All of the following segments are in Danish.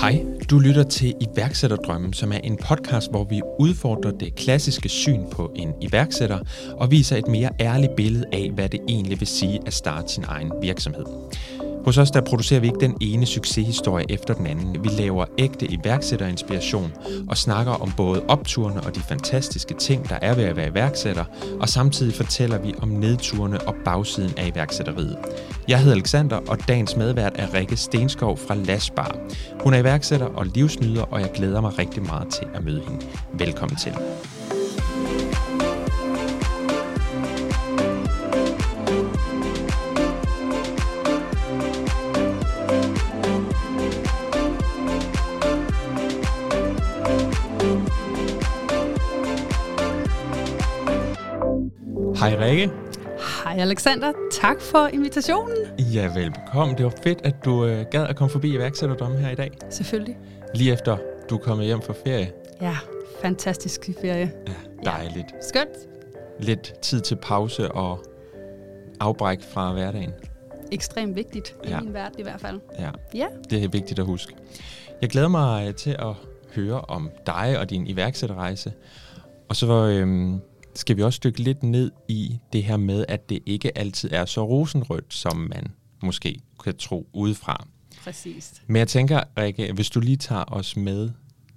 Hej, du lytter til iværksætterdrømmen, som er en podcast, hvor vi udfordrer det klassiske syn på en iværksætter og viser et mere ærligt billede af, hvad det egentlig vil sige at starte sin egen virksomhed. Hos os der producerer vi ikke den ene succeshistorie efter den anden. Vi laver ægte iværksætterinspiration og snakker om både opturene og de fantastiske ting, der er ved at være iværksætter, og samtidig fortæller vi om nedturene og bagsiden af iværksætteriet. Jeg hedder Alexander, og dagens medvært er Rikke Stenskov fra Lasbar. Hun er iværksætter og livsnyder, og jeg glæder mig rigtig meget til at møde hende. Velkommen til. Rikke. Hej Alexander, tak for invitationen. Ja, velbekomme. Det var fedt, at du øh, gad at komme forbi iværksætterdom her i dag. Selvfølgelig. Lige efter du er kommet hjem fra ferie. Ja, fantastisk ferie. Ja, dejligt. Ja. Skønt. Lidt tid til pause og afbræk fra hverdagen. Ekstremt vigtigt i Ja. min verden i hvert fald. Ja, Ja, det er vigtigt at huske. Jeg glæder mig øh, til at høre om dig og din iværksætterrejse. Og så øhm, skal vi også dykke lidt ned i det her med, at det ikke altid er så rosenrødt, som man måske kan tro udefra. præcis. Men jeg tænker, Rikke, hvis du lige tager os med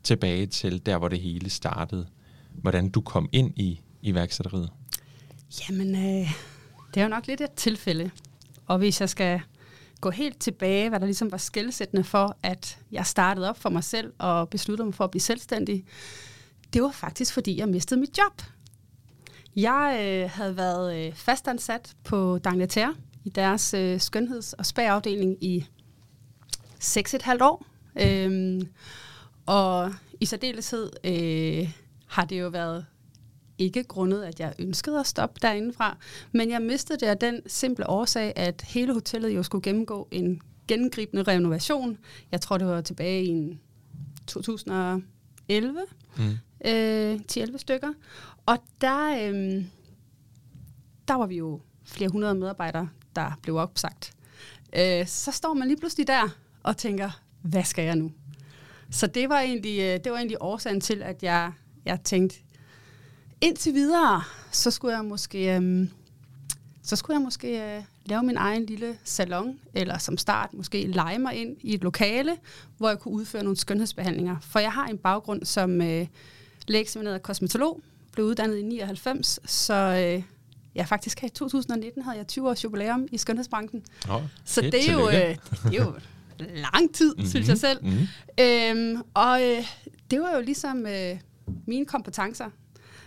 tilbage til der, hvor det hele startede. Hvordan du kom ind i iværksætteriet. Jamen, øh, det er jo nok lidt et tilfælde. Og hvis jeg skal gå helt tilbage, hvad der ligesom var skældsættende for, at jeg startede op for mig selv og besluttede mig for at blive selvstændig, det var faktisk, fordi jeg mistede mit job. Jeg øh, havde været øh, fastansat på D'Angleterre i deres øh, skønheds- og spagafdeling i 6,5 år. Øhm, og i særdeleshed øh, har det jo været ikke grundet, at jeg ønskede at stoppe derindefra, men jeg mistede det af den simple årsag, at hele hotellet jo skulle gennemgå en gennemgribende renovation. Jeg tror, det var tilbage i en 2011, Mm. øh, 10-11 stykker. Og der, øh, der var vi jo flere hundrede medarbejdere, der blev opsagt. Øh, så står man lige pludselig der og tænker, hvad skal jeg nu? Så det var egentlig, øh, det var egentlig årsagen til, at jeg, jeg tænkte, indtil videre, så skulle jeg måske, øhm, så skulle jeg måske øh, lave min egen lille salon, eller som start måske lege mig ind i et lokale, hvor jeg kunne udføre nogle skønhedsbehandlinger. For jeg har en baggrund som øh, lægeeksamineret kosmetolog, blev uddannet i 99, så øh, ja, faktisk her i 2019 havde jeg 20 års jubilæum i skønhedsbranchen. Oh, Så det er, jo, øh, det er jo lang tid, mm-hmm. synes jeg selv. Mm-hmm. Øhm, og øh, det var jo ligesom øh, mine kompetencer.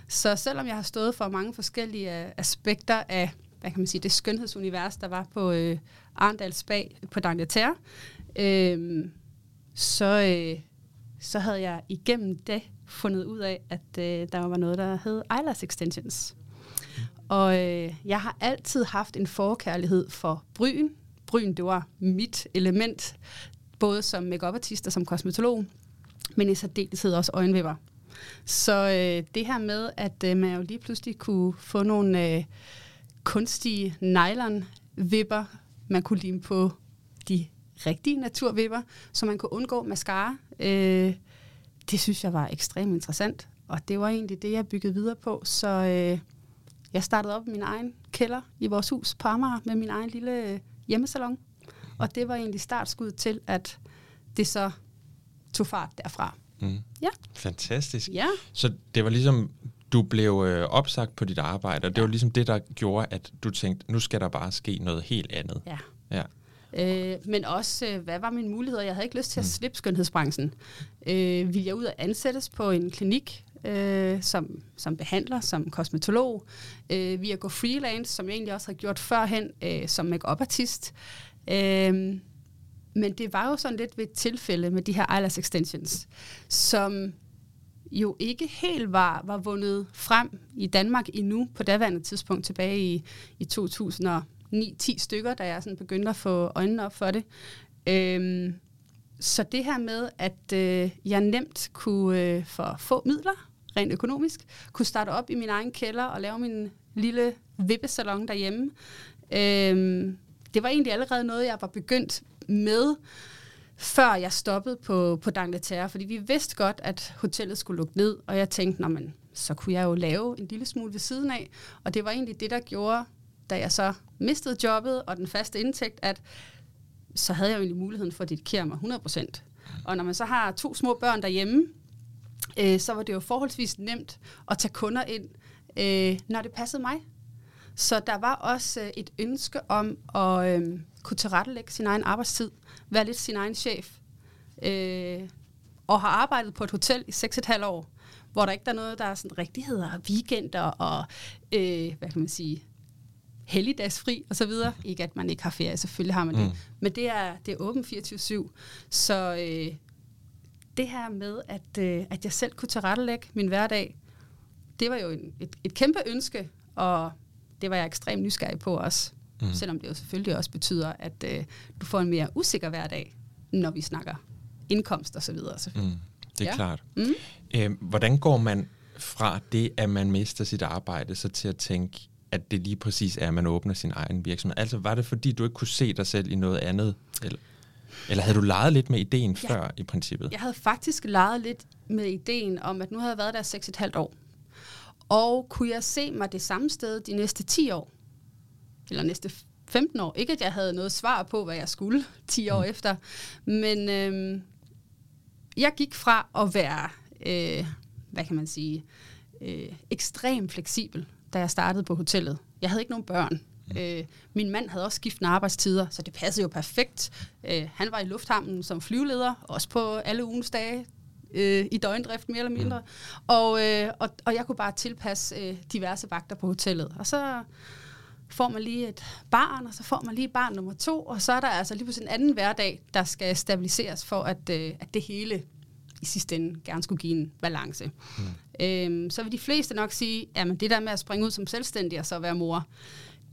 Så selvom jeg har stået for mange forskellige øh, aspekter af, hvad kan man sige, det skønhedsunivers, der var på øh, Arndal Spag på D'Angleterre, øh, så, øh, så havde jeg igennem det fundet ud af, at øh, der var noget, der hed eyelash extensions. Og øh, jeg har altid haft en forkærlighed for bryn. Bryn, det var mit element, både som makeup-artist og som kosmetolog, men i særdeleshed også øjenvipper. Så øh, det her med, at øh, man jo lige pludselig kunne få nogle øh, kunstige nylon-vipper, man kunne lime på de rigtige naturvipper, så man kunne undgå mascara, øh, det synes jeg var ekstremt interessant. Og det var egentlig det, jeg byggede videre på. Så øh, jeg startede op i min egen kælder i vores hus på Amager med min egen lille øh, hjemmesalon. Og det var egentlig startskud til, at det så tog fart derfra. Mm. Ja. Fantastisk. Ja, Så det var ligesom, du blev øh, opsagt på dit arbejde, og det Ja. var ligesom det, der gjorde, at du tænkte, nu skal der bare ske noget helt andet. ja. Ja. Øh, men også, øh, hvad var mine muligheder? Jeg havde ikke lyst til at slippe skønhedsbranchen. Øh, ville jeg ud og ansættes på en klinik øh, som, som behandler, som kosmetolog? Øh, ville jeg gå freelance, som jeg egentlig også havde gjort førhen, øh, som make-up-artist? Øh, men det var jo sådan lidt ved et tilfælde med de her eyelash extensions, som jo ikke helt var, var vundet frem i Danmark endnu på daværende tidspunkt tilbage i, i 9-10 stykker, da jeg sådan begyndte at få øjnene op for det. Øhm, så det her med, at øh, jeg nemt kunne øh, for få midler, rent økonomisk, kunne starte op i min egen kælder og lave min lille vippesalon derhjemme, øhm, det var egentlig allerede noget, jeg var begyndt med, før jeg stoppede på, på D'Angleterre, fordi vi vidste godt, at hotellet skulle lukke ned, og jeg tænkte, Nå, men, så kunne jeg jo lave en lille smule ved siden af, og det var egentlig det, der gjorde, da jeg så mistede jobbet og den faste indtægt, at så havde jeg jo egentlig muligheden for at dedikere mig 100%. Og når man så har to små børn derhjemme, øh, så var det jo forholdsvis nemt at tage kunder ind, øh, når det passede mig. Så der var også øh, et ønske om at øh, kunne tilrettelægge sin egen arbejdstid, være lidt sin egen chef, øh, og har arbejdet på et hotel i 6,5 år, hvor der ikke er noget, der er sådan rigtigheder og weekender og, øh, hvad kan man sige, helligdagsfri og så videre. Ikke at man ikke har ferie, selvfølgelig har man det. Mm. Men det er, det er åben 24-7. Så øh, det her med, at, øh, at jeg selv kunne tilrettelægge min hverdag, det var jo en, et, et kæmpe ønske, og det var jeg ekstremt nysgerrig på også. Mm. Selvom det jo selvfølgelig også betyder, at øh, du får en mere usikker hverdag, når vi snakker indkomst og så videre. Mm. Det er ja. klart. Mm. Øh, hvordan går man fra det, at man mister sit arbejde, så til at tænke, at det lige præcis er, at man åbner sin egen virksomhed? Altså, var det fordi, du ikke kunne se dig selv i noget andet? Eller, eller havde du leget lidt med ideen ja. før i princippet? Jeg havde faktisk leget lidt med ideen om, at nu havde jeg været der 6,5 år. Og kunne jeg se mig det samme sted de næste 10 år? Eller næste 15 år. Ikke at jeg havde noget svar på, hvad jeg skulle 10 år mm. efter. Men øhm, jeg gik fra at være, øh, hvad kan man sige, øh, ekstremt fleksibel da jeg startede på hotellet. Jeg havde ikke nogen børn. Mm. Øh, min mand havde også skiftende arbejdstider, så det passede jo perfekt. Øh, han var i lufthavnen som flyveleder, også på alle ugens dage, øh, i døgndrift mere eller mindre. Mm. Og, øh, og, og jeg kunne bare tilpasse øh, diverse vagter på hotellet. Og så får man lige et barn, og så får man lige barn nummer to, og så er der altså lige på en anden hverdag, der skal stabiliseres for, at, øh, at det hele i sidste ende gerne skulle give en balance. Mm. Øhm, så vil de fleste nok sige, at det der med at springe ud som selvstændig og så være mor,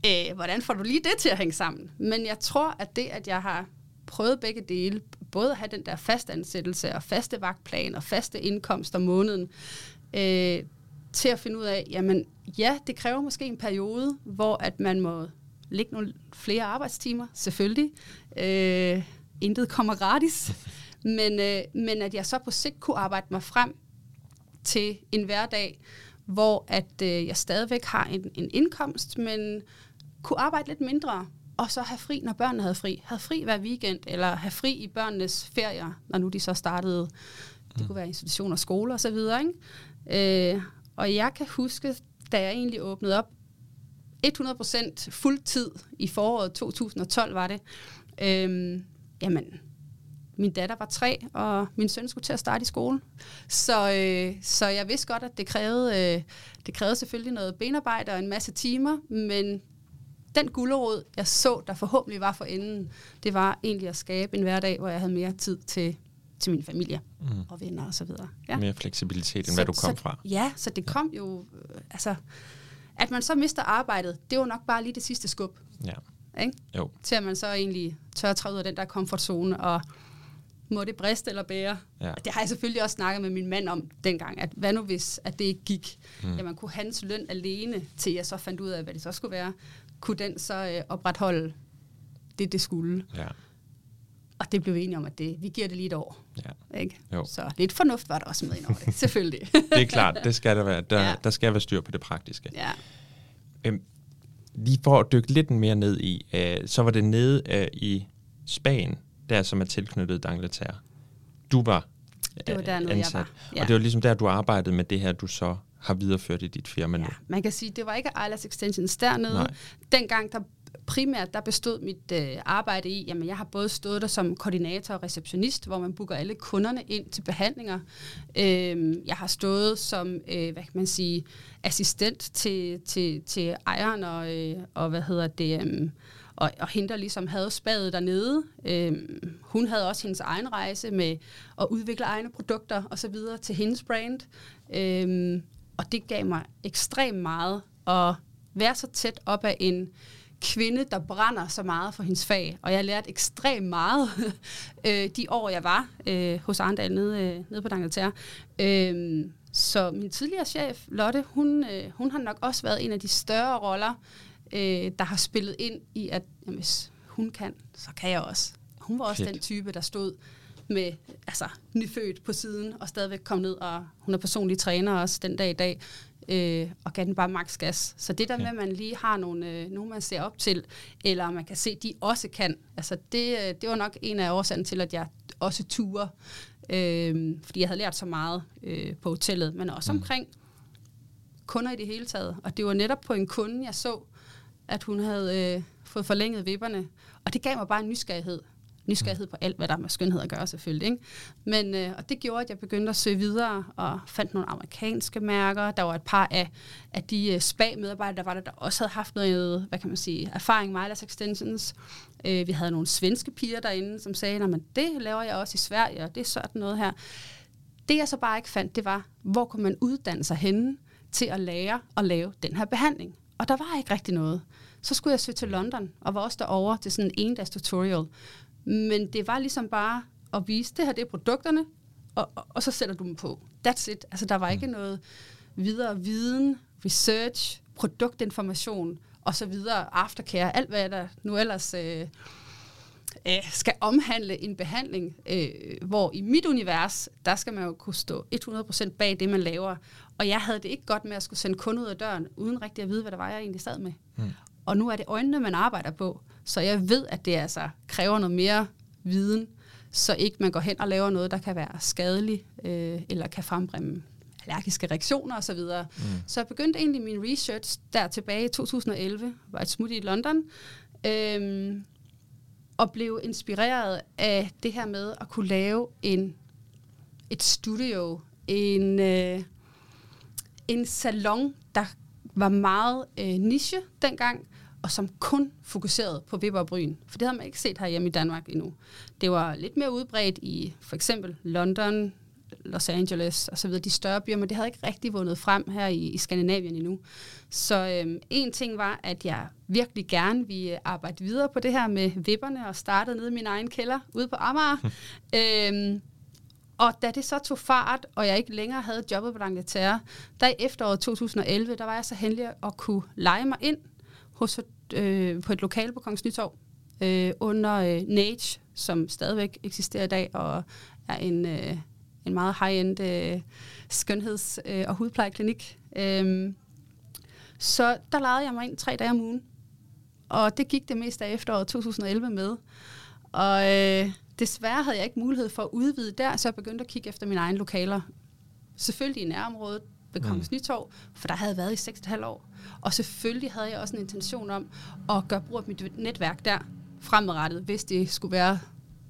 øh, hvordan får du lige det til at hænge sammen? Men jeg tror, at det, at jeg har prøvet begge dele, både at have den der fastansættelse og faste vagtplan og faste indkomst om måneden, øh, til at finde ud af, jamen ja, det kræver måske en periode, hvor at man må lægge nogle flere arbejdstimer, selvfølgelig. Øh, intet kommer gratis. Men, øh, men at jeg så på sigt kunne arbejde mig frem til en hverdag, hvor at øh, jeg stadigvæk har en, en indkomst, men kunne arbejde lidt mindre, og så have fri, når børnene havde fri. Have fri hver weekend, eller have fri i børnenes ferier, når nu de så startede. Det mm. kunne være institutioner, skoler osv. Øh, og jeg kan huske, da jeg egentlig åbnede op 100% fuldtid i foråret 2012 var det, øh, jamen, min datter var tre, og min søn skulle til at starte i skole. Så, øh, så jeg vidste godt, at det krævede, øh, det krævede selvfølgelig noget benarbejde og en masse timer, men den gulderod, jeg så, der forhåbentlig var for enden, det var egentlig at skabe en hverdag, hvor jeg havde mere tid til, til min familie mm. og venner osv. Ja. Mere fleksibilitet, end så, hvad du kom så, fra. Ja, så det kom jo... Øh, altså, at man så mister arbejdet, det var nok bare lige det sidste skub. Ja. Ikke? Jo. Til at man så egentlig tør at træde ud af den der komfortzone og må det briste eller bære? Ja. Det har jeg selvfølgelig også snakket med min mand om dengang, at hvad nu hvis at det ikke gik? Mm. Jamen kunne hans løn alene, til jeg så fandt ud af, hvad det så skulle være, kunne den så øh, opretholde det, det skulle? Ja. Og det blev vi enige om, at det, vi giver det lige et år. Ja. Ikke? Jo. Så lidt fornuft var der også med ind det, selvfølgelig. det er klart, det skal der være. Der, ja. der skal være styr på det praktiske. Ja. Øhm, lige for at dykke lidt mere ned i, øh, så var det nede øh, i Spanien, der som er tilknyttet D'Angleterre. Du var det var der, ansat, jeg var. Ja. Og det var ligesom der, du arbejdede med det her, du så har videreført i dit firma nu. Ja, man kan sige, det var ikke Eyelash Extensions dernede. Nej. Dengang, der primært der bestod mit øh, arbejde i, jamen jeg har både stået der som koordinator og receptionist, hvor man booker alle kunderne ind til behandlinger. Øh, jeg har stået som, øh, hvad kan man sige, assistent til, til, til ejeren og, øh, og hvad hedder det, øh, og, og hende, der ligesom havde spadet dernede, Øhm, hun havde også hendes egen rejse med at udvikle egne produkter og så videre til hendes brand. Øhm, og det gav mig ekstremt meget at være så tæt op af en kvinde, der brænder så meget for hendes fag. Og jeg lærte ekstremt meget øh, de år, jeg var øh, hos Arndal nede, øh, nede på D'Angleterre. Øh, så min tidligere chef, Lotte, hun, øh, hun har nok også været en af de større roller, øh, der har spillet ind i, at jamen, hvis hun kan, så kan jeg også. Hun var også Fedt. den type, der stod med altså, nyfødt på siden, og stadigvæk kom ned, og hun er personlig træner også den dag i dag, øh, og gav den bare max gas. Så det der med, at man lige har nogle, øh, nogen, man ser op til, eller man kan se, at de også kan, altså det, øh, det var nok en af årsagen til, at jeg også turer, øh, fordi jeg havde lært så meget øh, på hotellet, men også mm. omkring kunder i det hele taget. Og det var netop på en kunde, jeg så, at hun havde øh, fået forlænget vipperne, og det gav mig bare en nysgerrighed nysgerrighed på alt, hvad der med skønhed at gøre selvfølgelig. Ikke? Men, øh, og det gjorde, at jeg begyndte at søge videre og fandt nogle amerikanske mærker. Der var et par af, af de øh, spa-medarbejdere, der var der, der også havde haft noget, hvad kan man sige, erfaring med eyelash extensions. Øh, vi havde nogle svenske piger derinde, som sagde, at det laver jeg også i Sverige, og det er sådan noget her. Det jeg så bare ikke fandt, det var, hvor kunne man uddanne sig henne til at lære at lave den her behandling. Og der var ikke rigtig noget. Så skulle jeg søge til London, og var også derovre til sådan en dags tutorial. Men det var ligesom bare at vise, det her det er produkterne, og, og, og så sætter du dem på. That's it. Altså der var ikke mm. noget videre viden, research, produktinformation og så videre, aftercare, alt hvad der nu ellers øh, øh, skal omhandle en behandling, øh, hvor i mit univers, der skal man jo kunne stå 100% bag det, man laver. Og jeg havde det ikke godt med at skulle sende kunder ud af døren, uden rigtig at vide, hvad der var, jeg egentlig sad med. Mm. Og nu er det øjnene, man arbejder på. Så jeg ved, at det altså kræver noget mere viden, så ikke man går hen og laver noget, der kan være skadelig øh, eller kan frembringe allergiske reaktioner osv. Mm. Så jeg begyndte egentlig min research der tilbage i 2011, var et smut i London, øh, og blev inspireret af det her med at kunne lave en et studio, en, øh, en salon, der var meget øh, niche dengang, og som kun fokuserede på vipper og bryn. For det havde man ikke set herhjemme i Danmark endnu. Det var lidt mere udbredt i for eksempel London, Los Angeles og så videre, de større byer, men det havde ikke rigtig vundet frem her i, i Skandinavien endnu. Så øhm, en ting var, at jeg virkelig gerne ville arbejde videre på det her med vipperne, og startede nede i min egen kælder ude på Amager. øhm, og da det så tog fart, og jeg ikke længere havde jobbet på L'Angleterre, der i efteråret 2011, der var jeg så heldig at kunne lege mig ind hos, øh, på et lokal på Kongens Nytorv øh, under øh, Nage, som stadigvæk eksisterer i dag, og er en, øh, en meget high-end øh, skønheds- øh, og hudplejeklinik. Øh, så der lejede jeg mig ind tre dage om ugen, og det gik det mest af efteråret 2011 med. Og øh, desværre havde jeg ikke mulighed for at udvide der, så jeg begyndte at kigge efter mine egne lokaler. Selvfølgelig i nærområdet ved Kongens mm. Nytorv, for der havde jeg været i 6,5 år. Og selvfølgelig havde jeg også en intention om at gøre brug af mit netværk der fremadrettet, hvis det skulle være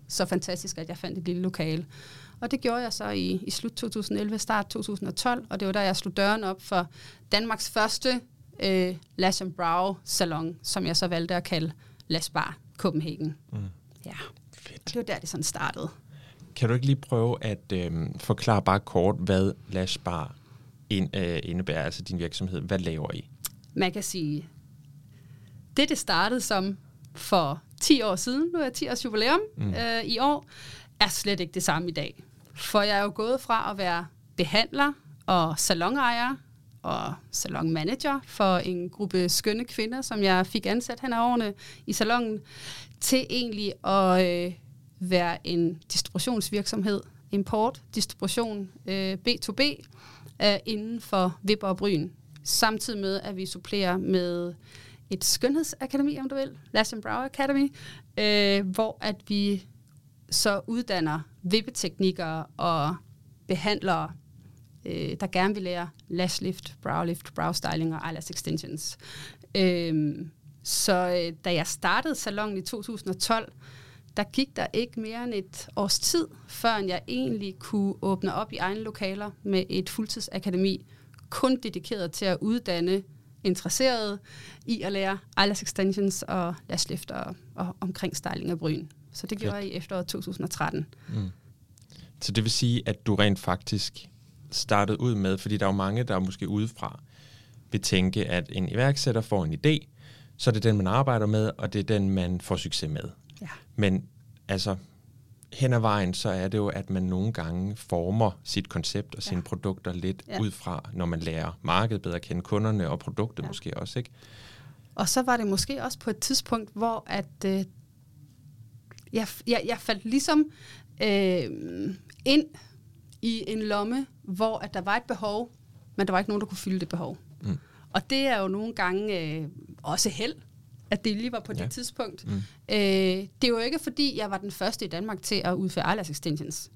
så fantastisk, at jeg fandt et lille lokale. Og det gjorde jeg så i, i slut 2011, start 2012, og det var der, jeg slog døren op for Danmarks første øh, Lash and Brow salon, som jeg så valgte at kalde Lash Bar Copenhagen. Mm. Ja, Fedt. det var der, det sådan startede. Kan du ikke lige prøve at øh, forklare bare kort, hvad Lash Bar ind, øh, indebærer, altså din virksomhed? Hvad laver I? man kan sige, det det startede som for 10 år siden, nu er 10 års jubilæum mm. øh, i år, er slet ikke det samme i dag. For jeg er jo gået fra at være behandler og salonejer og salonmanager for en gruppe skønne kvinder, som jeg fik ansat hen ad årene i salongen, til egentlig at øh, være en distributionsvirksomhed, import, distribution, øh, B2B, øh, inden for vipper og bryn samtidig med, at vi supplerer med et skønhedsakademi, om du vil, Lash Brow Academy, øh, hvor at vi så uddanner vippeteknikker og behandlere, øh, der gerne vil lære lash lift, brow lift, brow styling og eyelash extensions. Øh, så øh, da jeg startede salongen i 2012, der gik der ikke mere end et års tid, før jeg egentlig kunne åbne op i egne lokaler med et fuldtidsakademi, kun dedikeret til at uddanne interesserede i at lære eyelash extensions og lash lift og, og omkring styling af bryn. Så det gjorde jeg i efteråret 2013. Mm. Så det vil sige, at du rent faktisk startede ud med, fordi der er jo mange, der er måske udefra vil tænke, at en iværksætter får en idé, så er det den, man arbejder med, og det er den, man får succes med. Ja. Men altså, hen ad vejen, så er det jo, at man nogle gange former sit koncept og sine ja. produkter lidt ja. ud fra, når man lærer markedet bedre at kende kunderne og produktet ja. måske også, ikke? Og så var det måske også på et tidspunkt, hvor at øh, jeg, jeg, jeg faldt ligesom øh, ind i en lomme, hvor at der var et behov, men der var ikke nogen, der kunne fylde det behov. Mm. Og det er jo nogle gange øh, også held, at det lige var på ja. det tidspunkt. Mm. Øh, det er jo ikke, fordi jeg var den første i Danmark til at udføre eyelash extensions.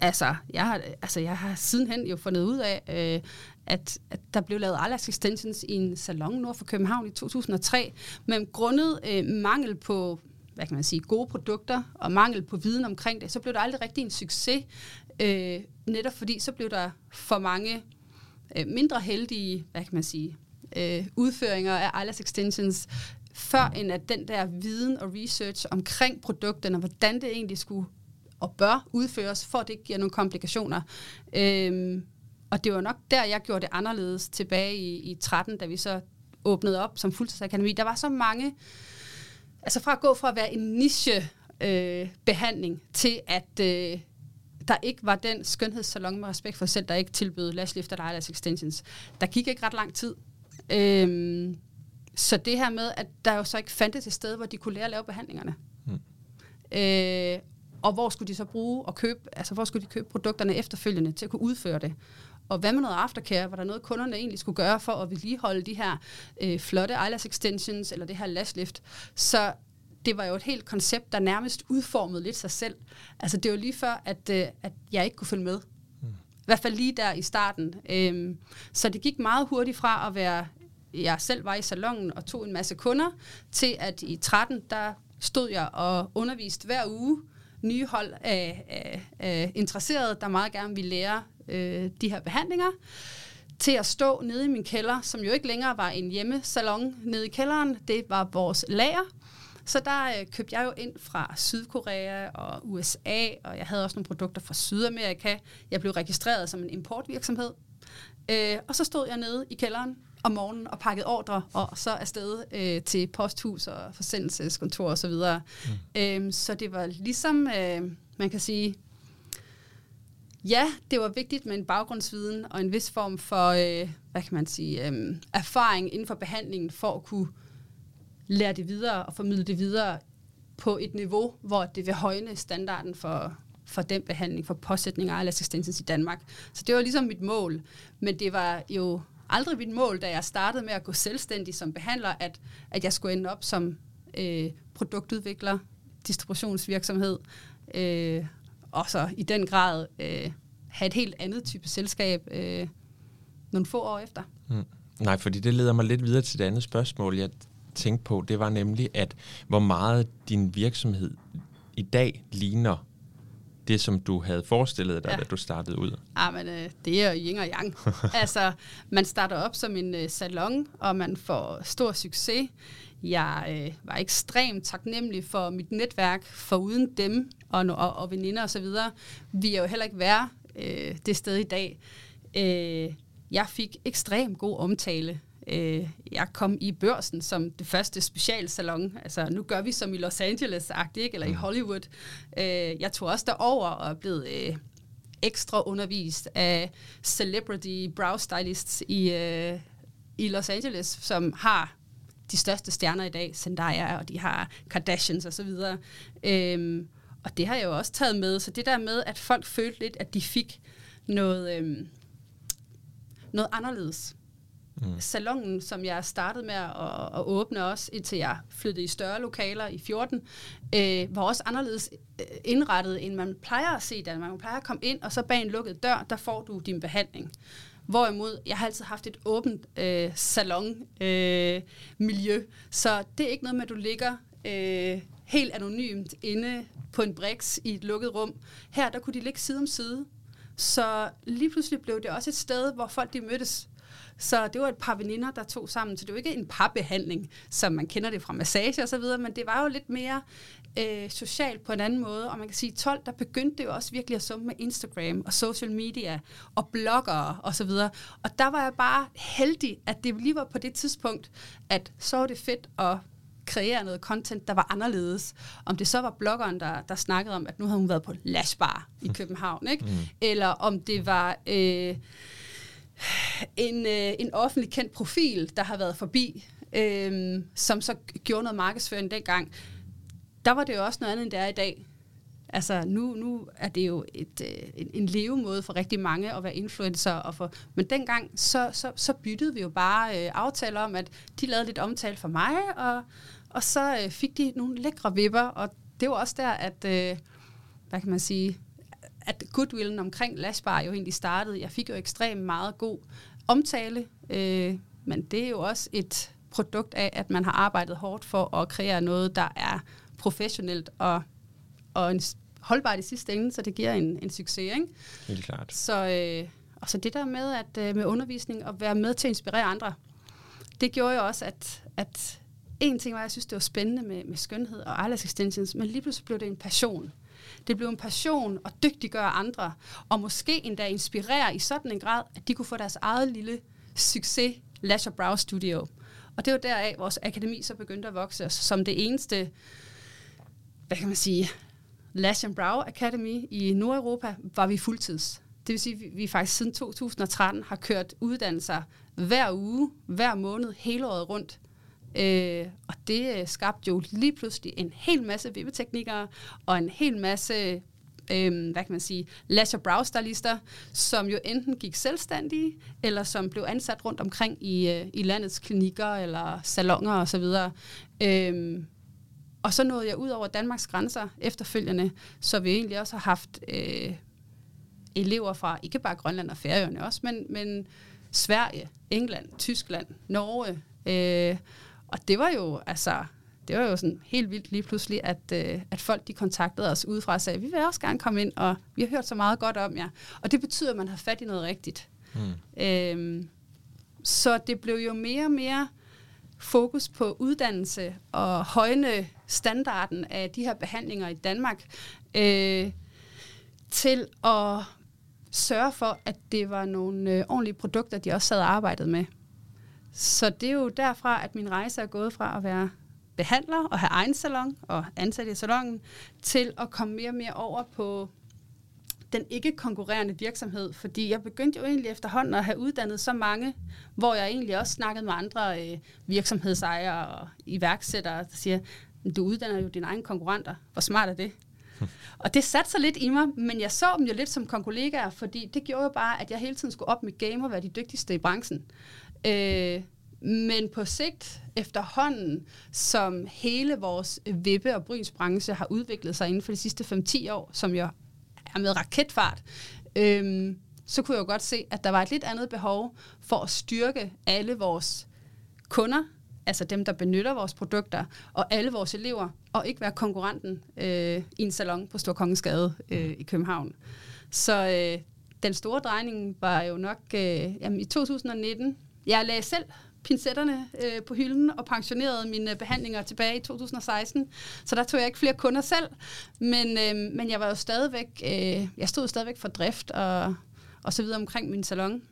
Altså, jeg har, altså, jeg har sidenhen jo fundet ud af, øh, at, at der blev lavet eyelash extensions i en salon nord for København i 2003, men grundet øh, mangel på hvad kan man sige, gode produkter og mangel på viden omkring det, så blev det aldrig rigtig en succes, øh, netop fordi så blev der for mange øh, mindre heldige, hvad kan man sige, øh, udføringer af eyelash extensions, før end at den der viden og research omkring produkterne, hvordan det egentlig skulle og bør udføres, for at det ikke giver nogle komplikationer. Øhm, og det var nok der, jeg gjorde det anderledes tilbage i, i 13, da vi så åbnede op som fuldtidsakademi. Der var så mange, altså fra at gå fra at være en niche øh, behandling til at øh, der ikke var den skønhedssalon med respekt for selv, der ikke tilbød lashlift eller eyelash extensions. Der gik ikke ret lang tid. Øhm, så det her med, at der jo så ikke fandtes et sted, hvor de kunne lære at lave behandlingerne. Mm. Øh, og hvor skulle de så bruge og købe, altså hvor skulle de købe produkterne efterfølgende til at kunne udføre det? Og hvad med noget aftercare? Var der noget, kunderne egentlig skulle gøre for at vedligeholde de her øh, flotte eyelash extensions eller det her lash lift? Så det var jo et helt koncept, der nærmest udformede lidt sig selv. Altså det var lige før, at, øh, at jeg ikke kunne følge med. Mm. I hvert fald lige der i starten. Øhm, så det gik meget hurtigt fra at være, jeg selv var i salongen og tog en masse kunder, til at i 13, der stod jeg og underviste hver uge nye hold af, af, af interesserede, der meget gerne vil lære øh, de her behandlinger, til at stå nede i min kælder, som jo ikke længere var en hjemmesalon nede i kælderen. Det var vores lager. Så der øh, købte jeg jo ind fra Sydkorea og USA, og jeg havde også nogle produkter fra Sydamerika. Jeg blev registreret som en importvirksomhed. Øh, og så stod jeg nede i kælderen om morgenen og pakket ordre, og så afsted øh, til posthus og forsendelseskontor osv. Så, mm. øhm, så det var ligesom, øh, man kan sige, ja, det var vigtigt med en baggrundsviden og en vis form for, øh, hvad kan man sige, øh, erfaring inden for behandlingen for at kunne lære det videre og formidle det videre på et niveau, hvor det vil højne standarden for, for den behandling, for påsætning af assistens i Danmark. Så det var ligesom mit mål. Men det var jo aldrig mit mål, da jeg startede med at gå selvstændig som behandler, at, at jeg skulle ende op som øh, produktudvikler, distributionsvirksomhed, øh, og så i den grad øh, have et helt andet type selskab øh, nogle få år efter. Mm. Nej, fordi det leder mig lidt videre til det andet spørgsmål, jeg tænkte på. Det var nemlig, at hvor meget din virksomhed i dag ligner det, som du havde forestillet dig, ja. da du startede ud? Ja, ah, men øh, det er jo yin og yang. altså, man starter op som en øh, salon, og man får stor succes. Jeg øh, var ekstremt taknemmelig for mit netværk, for uden dem og, og, og veninder osv. Vi er jo heller ikke være øh, det sted i dag. Øh, jeg fik ekstremt god omtale Øh, jeg kom i børsen som det første specialsalon. Altså, nu gør vi som i Los Angeles, ikke? eller i mm. Hollywood. Øh, jeg tog også derover og er blevet øh, ekstra undervist af celebrity brow stylists i, øh, i Los Angeles, som har de største stjerner i dag, Zendaya, og de har Kardashians osv. Øhm, og det har jeg jo også taget med. Så det der med, at folk følte lidt, at de fik noget, øhm, noget anderledes. Mm. Salongen, som jeg startede med at, at åbne også, indtil jeg flyttede i større lokaler i 14, øh, var også anderledes øh, indrettet, end man plejer at se i Danmark. Man plejer at komme ind, og så bag en lukket dør, der får du din behandling. Hvorimod, jeg har altid haft et åbent øh, salonmiljø, øh, miljø. så det er ikke noget med, at du ligger øh, helt anonymt inde på en briks i et lukket rum. Her, der kunne de ligge side om side. Så lige pludselig blev det også et sted, hvor folk de mødtes så det var et par veninder, der tog sammen. Så det var ikke en parbehandling, som man kender det fra massage og så videre, men det var jo lidt mere øh, socialt på en anden måde. Og man kan sige, 12, der begyndte det jo også virkelig at summe med Instagram og social media og bloggere og så videre. Og der var jeg bare heldig, at det lige var på det tidspunkt, at så var det fedt at kreere noget content, der var anderledes. Om det så var bloggeren, der, der snakkede om, at nu havde hun været på Lashbar i København, ikke? Mm. eller om det var... Øh, en, øh, en offentlig kendt profil, der har været forbi, øh, som så gjorde noget markedsføring dengang, der var det jo også noget andet, end det er i dag. Altså nu, nu er det jo et, øh, en, en levemåde for rigtig mange at være influencer. Og for, men dengang, så, så, så byttede vi jo bare øh, aftaler om, at de lavede lidt omtale for mig, og, og så øh, fik de nogle lækre vipper, og det var også der, at, øh, hvad kan man sige, at goodwillen omkring Lashbar jo egentlig startede. Jeg fik jo ekstremt meget god omtale, øh, men det er jo også et produkt af, at man har arbejdet hårdt for at kreere noget, der er professionelt og, og en holdbart i sidste ende, så det giver en, en succes. Ikke? Helt klart. Så, øh, og så det der med, at øh, med undervisning og være med til at inspirere andre, det gjorde jo også, at, at en ting var, at jeg synes, det var spændende med, med skønhed og eyelash extensions, men lige pludselig blev det en passion. Det blev en passion at dygtiggøre andre, og måske endda inspirere i sådan en grad, at de kunne få deres eget lille succes Lash Brow Studio. Og det var deraf, vores akademi så begyndte at vokse som det eneste, hvad kan man sige, Lash and Brow Academy i Nordeuropa, var vi fuldtids. Det vil sige, at vi faktisk siden 2013 har kørt uddannelser hver uge, hver måned, hele året rundt. Øh, og det øh, skabte jo lige pludselig en hel masse vippeteknikere og en hel masse øh, hvad kan man sige, lash- og brow-stylister, som jo enten gik selvstændige, eller som blev ansat rundt omkring i, øh, i landets klinikker eller salonger osv. Øh, og så nåede jeg ud over Danmarks grænser efterfølgende, så vi egentlig også har haft øh, elever fra ikke bare Grønland og Færøerne også, men, men Sverige, England, Tyskland, Norge. Øh, og det var jo altså det var jo sådan helt vildt lige pludselig, at, øh, at folk de kontaktede os udefra og sagde, vi vil også gerne komme ind, og vi har hørt så meget godt om jer. Og det betyder, at man har fat i noget rigtigt. Mm. Øhm, så det blev jo mere og mere fokus på uddannelse og højne standarden af de her behandlinger i Danmark øh, til at sørge for, at det var nogle øh, ordentlige produkter, de også havde arbejdet med. Så det er jo derfra, at min rejse er gået fra at være behandler og have egen salon og ansat i salongen, til at komme mere og mere over på den ikke konkurrerende virksomhed, fordi jeg begyndte jo egentlig efterhånden at have uddannet så mange, hvor jeg egentlig også snakkede med andre øh, virksomhedsejere og iværksættere, der siger, du uddanner jo dine egne konkurrenter. Hvor smart er det? og det satte sig lidt i mig, men jeg så dem jo lidt som konkollegaer, fordi det gjorde jo bare, at jeg hele tiden skulle op med game og være de dygtigste i branchen. Øh, men på sigt, efterhånden, som hele vores vippe- og brynsbranche har udviklet sig inden for de sidste 5-10 år, som jo er med raketfart, øh, så kunne jeg jo godt se, at der var et lidt andet behov for at styrke alle vores kunder, altså dem, der benytter vores produkter, og alle vores elever, og ikke være konkurrenten øh, i en salon på Storkongensgade øh, i København. Så øh, den store drejning var jo nok øh, jamen, i 2019. Jeg lagde selv pincetterne øh, på hylden og pensionerede mine behandlinger tilbage i 2016. Så der tog jeg ikke flere kunder selv, men, øh, men jeg var jo stadigvæk, øh, jeg stod stadigvæk for drift og, og så videre omkring min salon.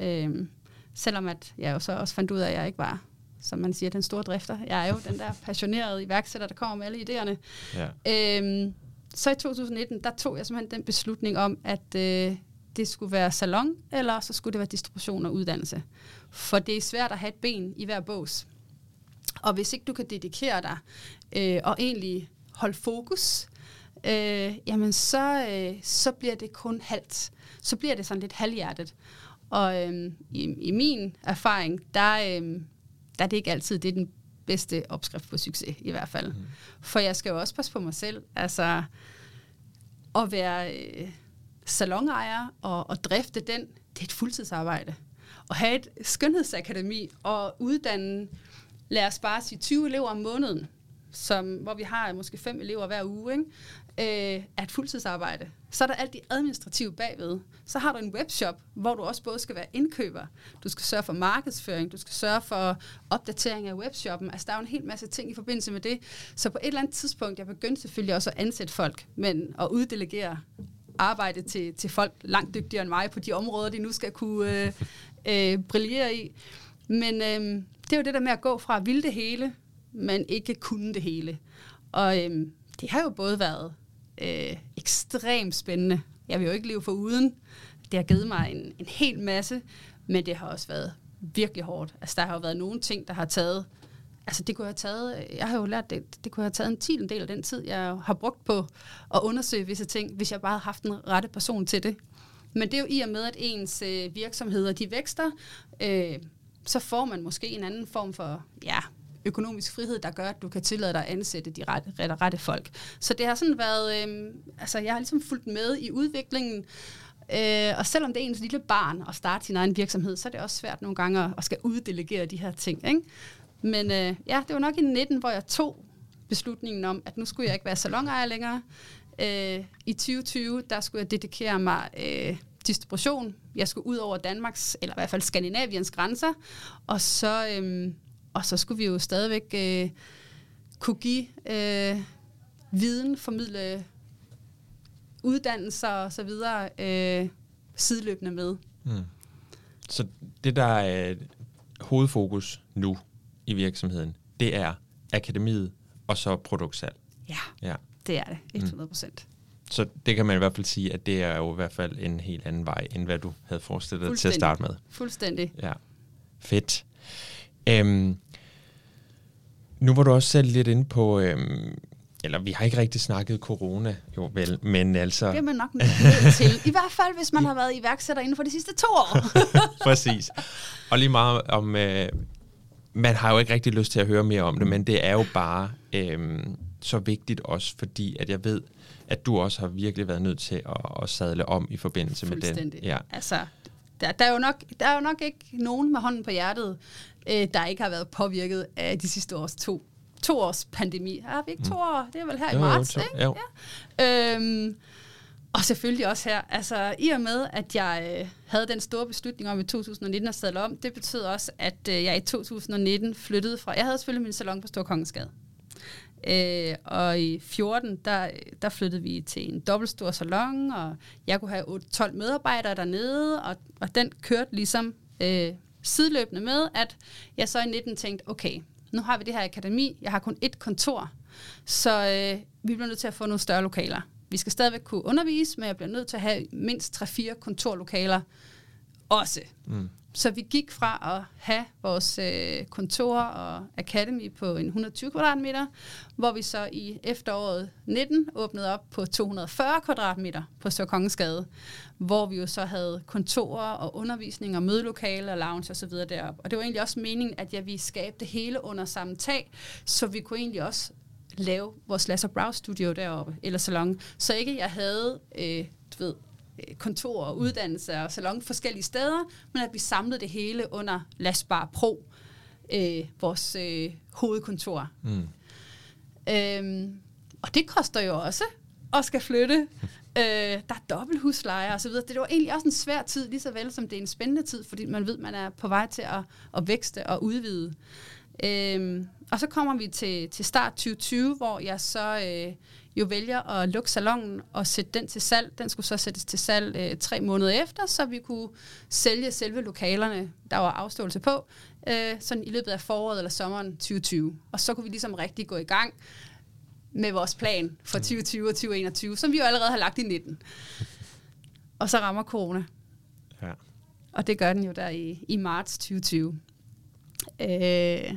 Øh, selvom at jeg jo så også fandt ud af, at jeg ikke var som man siger, den store drifter. Jeg er jo den der passionerede iværksætter, der kommer med alle idéerne. Ja. Øhm, så i 2019, der tog jeg simpelthen den beslutning om, at øh, det skulle være salon, eller så skulle det være distribution og uddannelse. For det er svært at have et ben i hver bås. Og hvis ikke du kan dedikere dig øh, og egentlig holde fokus, øh, jamen så, øh, så bliver det kun halvt. Så bliver det sådan lidt halvhjertet. Og øh, i, i min erfaring, der, øh, der er det ikke altid det er den bedste opskrift på succes, i hvert fald. Mm. For jeg skal jo også passe på mig selv. Altså, at være øh, salonejer og, og drifte den, det er et fuldtidsarbejde at have et skønhedsakademi og uddanne, lad os bare sige 20 elever om måneden, som, hvor vi har måske fem elever hver uge, ikke? Øh, er et fuldtidsarbejde. Så er der alt det administrative bagved. Så har du en webshop, hvor du også både skal være indkøber, du skal sørge for markedsføring, du skal sørge for opdatering af webshoppen. Altså, der er jo en hel masse ting i forbindelse med det. Så på et eller andet tidspunkt, jeg begyndte selvfølgelig også at ansætte folk, men at uddelegere arbejde til, til folk langt dygtigere end mig på de områder, de nu skal kunne øh, øh, brillere i. Men øh, det er jo det der med at gå fra at ville det hele, men ikke kunne det hele. Og øh, det har jo både været øh, ekstremt spændende. Jeg vil jo ikke leve for uden. Det har givet mig en, en hel masse, men det har også været virkelig hårdt. Altså, der har jo været nogle ting, der har taget altså det kunne have taget, jeg har jo lært det, det kunne have taget en tiende del af den tid, jeg har brugt på at undersøge visse ting, hvis jeg bare havde haft en rette person til det. Men det er jo i og med, at ens øh, virksomheder, de vækster, øh, så får man måske en anden form for, ja, økonomisk frihed, der gør, at du kan tillade dig at ansætte de rette, rette, rette folk. Så det har sådan været, øh, altså jeg har ligesom fulgt med i udviklingen, øh, og selvom det er ens lille barn at starte sin egen virksomhed, så er det også svært nogle gange at, at skal uddelegere de her ting. Ikke? Men øh, ja, det var nok i 19, hvor jeg tog beslutningen om, at nu skulle jeg ikke være salonejer længere. Øh, I 2020, der skulle jeg dedikere mig øh, distribution. Jeg skulle ud over Danmarks, eller i hvert fald Skandinaviens grænser. Og så, øh, og så skulle vi jo stadigvæk øh, kunne give øh, viden, formidle uddannelser og så videre øh, sideløbende med. Mm. Så det, der er hovedfokus nu i virksomheden, det er akademiet og så produktsalg. Ja, ja. det er det, 100 procent. Mm. Så det kan man i hvert fald sige, at det er jo i hvert fald en helt anden vej, end hvad du havde forestillet dig til at starte med. Fuldstændig. Ja, fedt. Øhm, nu var du også selv lidt inde på, øhm, eller vi har ikke rigtig snakket corona, jo vel, men altså... Det er man nok nødt til. I hvert fald, hvis man har været iværksætter inden for de sidste to år. Præcis. Og lige meget om... Øh, man har jo ikke rigtig lyst til at høre mere om det, men det er jo bare øh, så vigtigt også, fordi at jeg ved, at du også har virkelig været nødt til at, at sadle om i forbindelse med den. Ja. Altså, der, der, er jo nok, der er jo nok ikke nogen med hånden på hjertet, øh, der ikke har været påvirket af de sidste års to, to års pandemi. Har vi ikke to mm. år? Det er vel her jo, i marts, jo, ikke? Jo. Ja. Øhm, og selvfølgelig også her. Altså, i og med, at jeg øh, havde den store beslutning om i 2019 at sadle om, det betød også, at øh, jeg i 2019 flyttede fra... Jeg havde selvfølgelig min salon på Storkongensgade. Øh, og i 14, der, der flyttede vi til en dobbeltstor salon, og jeg kunne have 12 medarbejdere dernede, og, og den kørte ligesom øh, sideløbende med, at jeg så i 19 tænkte, okay, nu har vi det her akademi, jeg har kun ét kontor, så øh, vi bliver nødt til at få nogle større lokaler. Vi skal stadigvæk kunne undervise, men jeg bliver nødt til at have mindst 3-4 kontorlokaler også. Mm. Så vi gik fra at have vores øh, kontor og academy på en 120 kvadratmeter, hvor vi så i efteråret 19 åbnede op på 240 kvadratmeter på Sørkongensgade, hvor vi jo så havde kontorer og undervisning og mødelokaler og lounge osv. deroppe. Og det var egentlig også meningen, at jeg ville skabe det hele under samme tag, så vi kunne egentlig også lave vores Lasse Brow Studio deroppe, eller salon. Så ikke jeg havde, øh, du ved, kontor og uddannelse og salon forskellige steder, men at vi samlede det hele under Lasbar Pro, øh, vores øh, hovedkontor. Mm. Øhm, og det koster jo også at skal flytte. øh, der er dobbelthusleje og så videre. Det var egentlig også en svær tid, lige så vel som det er en spændende tid, fordi man ved, man er på vej til at, at vækste og udvide. Øhm, og så kommer vi til, til start 2020, hvor jeg så øh, jo vælger at lukke salongen og sætte den til salg. Den skulle så sættes til salg øh, tre måneder efter, så vi kunne sælge selve lokalerne, der var afståelse på, øh, sådan i løbet af foråret eller sommeren 2020. Og så kunne vi ligesom rigtig gå i gang med vores plan for 2020 og 2021, som vi jo allerede har lagt i 19. Og så rammer corona. Ja. Og det gør den jo der i, i marts 2020. Øh,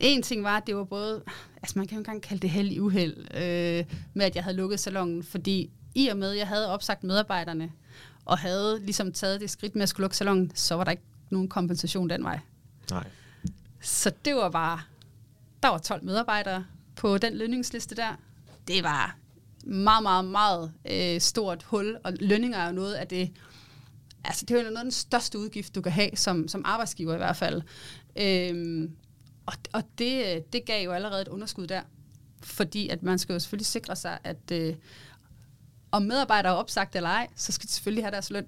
en ting var, at det var både, altså man kan jo engang kalde det held i uheld, øh, med at jeg havde lukket salongen, fordi i og med, at jeg havde opsagt medarbejderne, og havde ligesom taget det skridt med at skulle lukke salongen, så var der ikke nogen kompensation den vej. Nej. Så det var bare, der var 12 medarbejdere på den lønningsliste der. Det var meget, meget, meget øh, stort hul, og lønninger er jo noget af det, altså det er jo noget af den største udgift, du kan have som, som arbejdsgiver i hvert fald. Øhm, og og det, det gav jo allerede et underskud der. Fordi at man skal jo selvfølgelig sikre sig, at øh, om medarbejdere er opsagt eller ej, så skal de selvfølgelig have deres løn.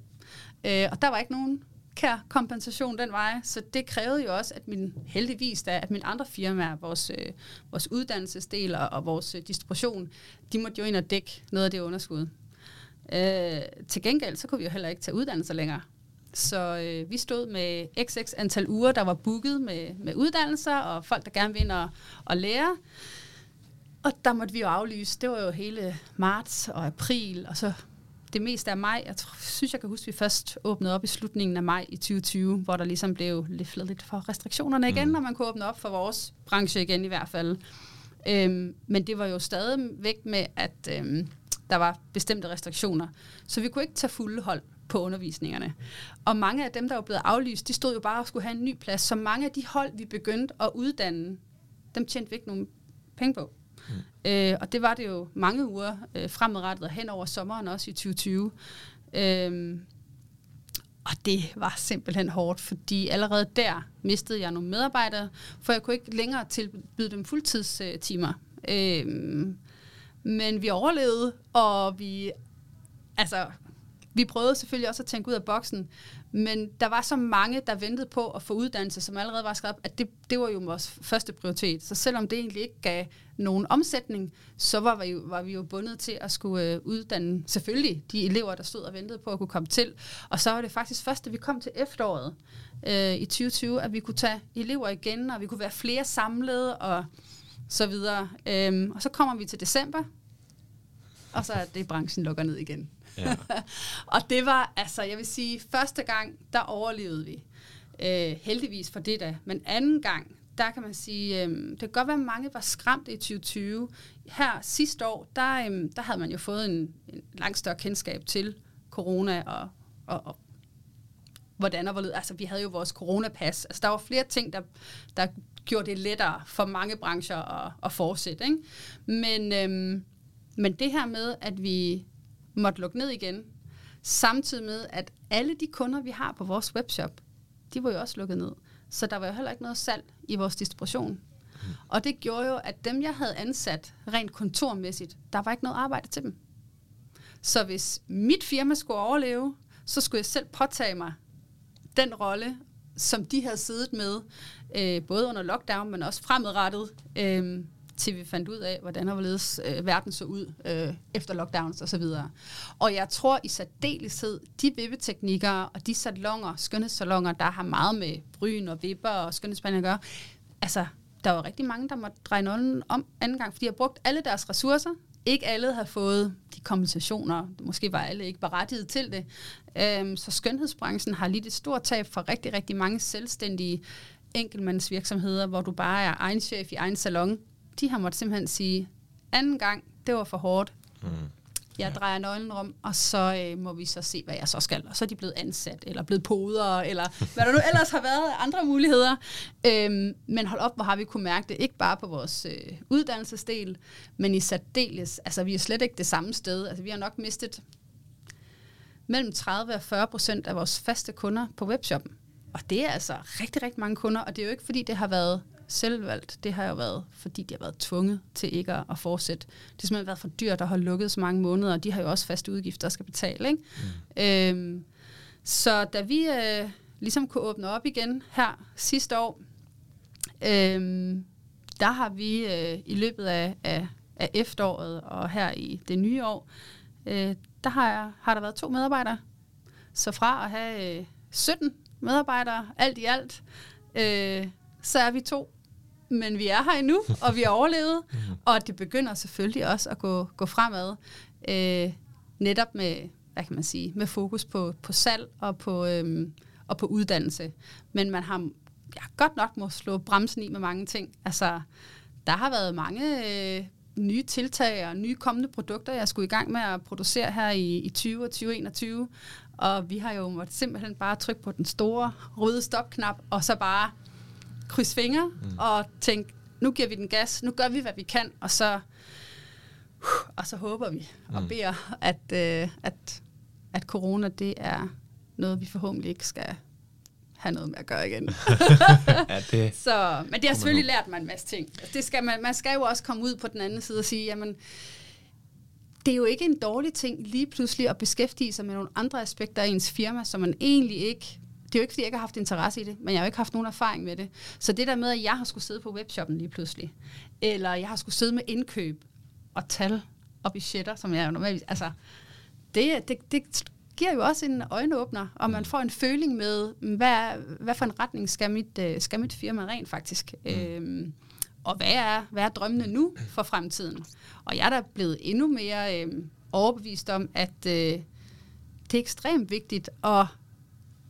Øh, og der var ikke nogen kær kompensation den vej, så det krævede jo også, at min heldigvis da, at mine andre firmaer, vores, øh, vores uddannelsesdel og, og vores øh, distribution, de måtte jo ind og dække noget af det underskud. Øh, til gengæld, så kunne vi jo heller ikke tage uddannelser længere. Så øh, vi stod med xx antal uger, der var booket med, med uddannelser, og folk, der gerne vil ind og, og lære. Og der måtte vi jo aflyse. Det var jo hele marts og april, og så det meste af maj. Jeg tror, synes, jeg kan huske, at vi først åbnede op i slutningen af maj i 2020, hvor der ligesom blev lidt lidt for restriktionerne igen, mm. og man kunne åbne op for vores branche igen i hvert fald. Øhm, men det var jo stadig væk med, at øhm, der var bestemte restriktioner. Så vi kunne ikke tage fulde hold på undervisningerne. Og mange af dem, der var blevet aflyst, de stod jo bare og skulle have en ny plads. Så mange af de hold, vi begyndte at uddanne, dem tjente vi ikke nogen penge på. Mm. Øh, og det var det jo mange uger øh, fremadrettet og hen over sommeren også i 2020. Øh, og det var simpelthen hårdt, fordi allerede der mistede jeg nogle medarbejdere, for jeg kunne ikke længere tilbyde dem fuldtidstimer. Øh, men vi overlevede, og vi, altså, vi prøvede selvfølgelig også at tænke ud af boksen, men der var så mange, der ventede på at få uddannelse, som allerede var skrevet, at det, det var jo vores første prioritet. Så selvom det egentlig ikke gav nogen omsætning, så var vi jo, var vi jo bundet til at skulle øh, uddanne selvfølgelig de elever, der stod og ventede på at kunne komme til. Og så var det faktisk først, da vi kom til efteråret øh, i 2020, at vi kunne tage elever igen, og vi kunne være flere samlede og så videre. Øhm, og så kommer vi til december, og så er det, branchen lukker ned igen. Ja. og det var, altså, jeg vil sige, første gang, der overlevede vi. Øh, heldigvis for det da. Men anden gang, der kan man sige, øh, det kan godt være, at mange var skræmt i 2020. Her sidste år, der, øh, der havde man jo fået en, en langt større kendskab til corona og, og, og hvordan og hvorledes. Altså, vi havde jo vores coronapas. Altså, der var flere ting, der, der gjorde det lettere for mange brancher at, at fortsætte. Ikke? Men, øhm, men det her med, at vi måtte lukke ned igen, samtidig med, at alle de kunder, vi har på vores webshop, de var jo også lukket ned. Så der var jo heller ikke noget salg i vores distribution. Mm. Og det gjorde jo, at dem, jeg havde ansat rent kontormæssigt, der var ikke noget arbejde til dem. Så hvis mit firma skulle overleve, så skulle jeg selv påtage mig den rolle, som de havde siddet med, øh, både under lockdown, men også fremadrettet, øh, til vi fandt ud af, hvordan og hvorledes øh, verden så ud øh, efter lockdowns osv. Og, og jeg tror i særdeleshed, de vippeteknikker og de salonger, skønhedssalonger, der har meget med bryn og vipper og skønhedsbehandling at gøre, altså, der var rigtig mange, der måtte dreje nålen om anden gang, fordi de har brugt alle deres ressourcer. Ikke alle har fået de kompensationer. Måske var alle ikke berettiget til det. Øhm, så skønhedsbranchen har lidt et stort tab for rigtig, rigtig mange selvstændige enkeltmandsvirksomheder, hvor du bare er egen chef i egen salon de har måttet simpelthen sige, anden gang, det var for hårdt. Mm. Jeg ja. drejer nøglen om, og så øh, må vi så se, hvad jeg så skal. Og så er de blevet ansat, eller blevet poder, eller hvad der nu ellers har været andre muligheder. Øhm, men hold op, hvor har vi kunne mærke det, ikke bare på vores øh, uddannelsesdel, men i særdeles, altså vi er slet ikke det samme sted. Altså vi har nok mistet mellem 30 og 40 procent af vores faste kunder på webshoppen. Og det er altså rigtig, rigtig mange kunder, og det er jo ikke, fordi det har været selvvalgt, det har jo været, fordi de har været tvunget til ikke at fortsætte. Det har simpelthen været for dyrt at holde lukket så mange måneder, og de har jo også faste udgifter, der skal betale. Ikke? Mm. Øhm, så da vi øh, ligesom kunne åbne op igen her sidste år, øhm, der har vi øh, i løbet af, af, af efteråret og her i det nye år, øh, der har, har der været to medarbejdere. Så fra at have øh, 17 medarbejdere alt i alt, øh, så er vi to men vi er her endnu, og vi har overlevet, mm. og det begynder selvfølgelig også at gå, gå fremad, øh, netop med, hvad kan man sige, med fokus på, på salg og på, øhm, og på uddannelse. Men man har ja, godt nok må slå bremsen i med mange ting. Altså, der har været mange øh, nye tiltag og nye kommende produkter, jeg skulle i gang med at producere her i, i 20 og 2021. Og vi har jo måttet simpelthen bare trykke på den store røde stopknap, og så bare krydse fingre mm. og tænke, nu giver vi den gas, nu gør vi, hvad vi kan, og så, og så håber vi og mm. beder, at, øh, at, at corona, det er noget, vi forhåbentlig ikke skal have noget med at gøre igen. ja, det så, men det har selvfølgelig lært mig en masse ting. Altså, det skal man, man skal jo også komme ud på den anden side og sige, jamen, det er jo ikke en dårlig ting lige pludselig at beskæftige sig med nogle andre aspekter af ens firma, som man egentlig ikke det er jo ikke, fordi jeg ikke har haft interesse i det, men jeg har jo ikke haft nogen erfaring med det. Så det der med, at jeg har skulle sidde på webshoppen lige pludselig, eller jeg har skulle sidde med indkøb og tal og budgetter, som jeg jo normalt... Altså, det, det, det giver jo også en øjenåbner, og man får en føling med, hvad, hvad for en retning skal mit, øh, skal mit firma rent faktisk. Mm. Øhm, og hvad er, hvad er drømmene nu for fremtiden? Og jeg er da blevet endnu mere øh, overbevist om, at... Øh, det er ekstremt vigtigt at